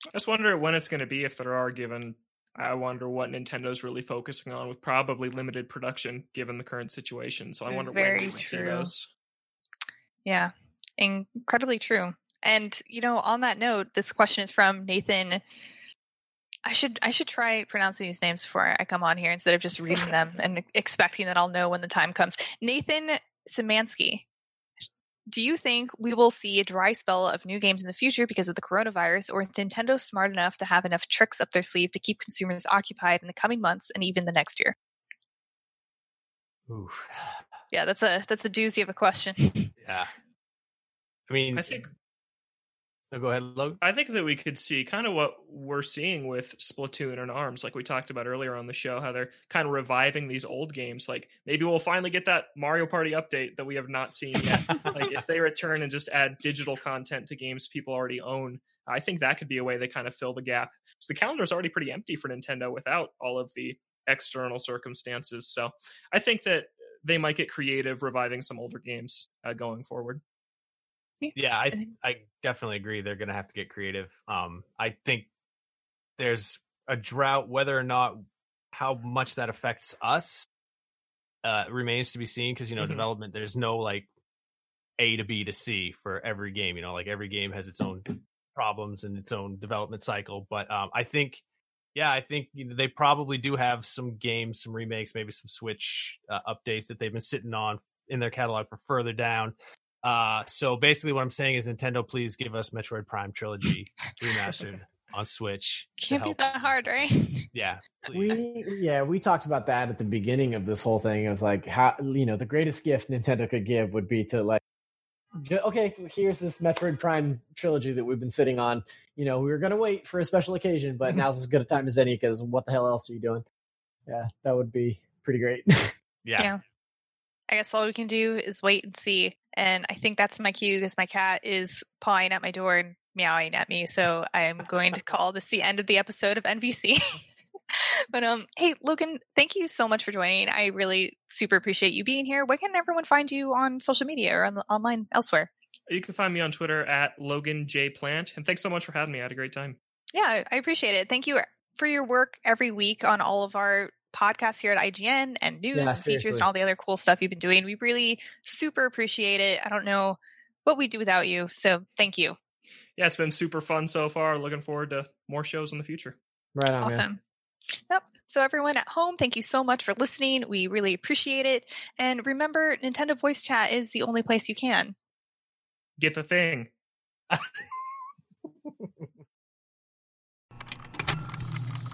D: I just wonder when it's going to be if there are given. I wonder what Nintendo's really focusing on with probably limited production given the current situation. So I wonder
B: Very
D: when we see those.
B: Yeah, incredibly true. And you know, on that note, this question is from Nathan. I should I should try pronouncing these names before I come on here instead of just reading them and expecting that I'll know when the time comes. Nathan Szymanski. Do you think we will see a dry spell of new games in the future because of the coronavirus, or is Nintendo smart enough to have enough tricks up their sleeve to keep consumers occupied in the coming months and even the next year?
A: Oof.
B: Yeah, that's a that's a doozy of a question.
A: Yeah. I mean,
D: I think
A: no, go ahead, Logan.
D: I think that we could see kind of what we're seeing with Splatoon and ARMS, like we talked about earlier on the show, how they're kind of reviving these old games. Like maybe we'll finally get that Mario Party update that we have not seen yet. like if they return and just add digital content to games people already own, I think that could be a way they kind of fill the gap. So the calendar is already pretty empty for Nintendo without all of the external circumstances. So I think that they might get creative reviving some older games uh, going forward.
A: Yeah, I I definitely agree. They're going to have to get creative. Um, I think there's a drought. Whether or not how much that affects us uh, remains to be seen. Because you know,
D: Mhm.
A: development. There's no like A to B to C for every game. You know, like every game has its own problems and its own development cycle. But um, I think, yeah, I think you know, they probably do have some games, some remakes, maybe some Switch uh, updates that they've been sitting on in their catalog for further down. Uh, so basically, what I'm saying is, Nintendo, please give us Metroid Prime trilogy remastered on Switch.
B: Can't be that hard, right?
A: Yeah, please.
E: We yeah, we talked about that at the beginning of this whole thing. It was like how you know the greatest gift Nintendo could give would be to like, okay, here's this Metroid Prime trilogy that we've been sitting on. You know, we were gonna wait for a special occasion, but now's as good a time as any because what the hell else are you doing? Yeah, that would be pretty great.
A: yeah.
B: Yeah. I guess all we can do is wait and see. And I think that's my cue because my cat is pawing at my door and meowing at me. So I'm going to call this the end of the episode of NVC. but um, hey Logan, thank you so much for joining. I really super appreciate you being here. Where can everyone find you on social media or on the, online elsewhere?
D: You can find me on Twitter at Logan J Plant. And thanks so much for having me. I had a great time.
B: Yeah, I appreciate it. Thank you for your work every week on all of our podcasts here at IGN and news
E: Yeah,
B: and features and all the other cool stuff you've been doing. We really super appreciate it. I don't know what we'd do without you. So thank you.
D: Yeah, it's been super fun so far. Looking forward to more shows in the future.
E: right on, man.
B: awesome. Yep. So everyone at home, thank you so much for listening. We really appreciate it. And remember, Nintendo Voice Chat is the only place you can.
D: Get the thing.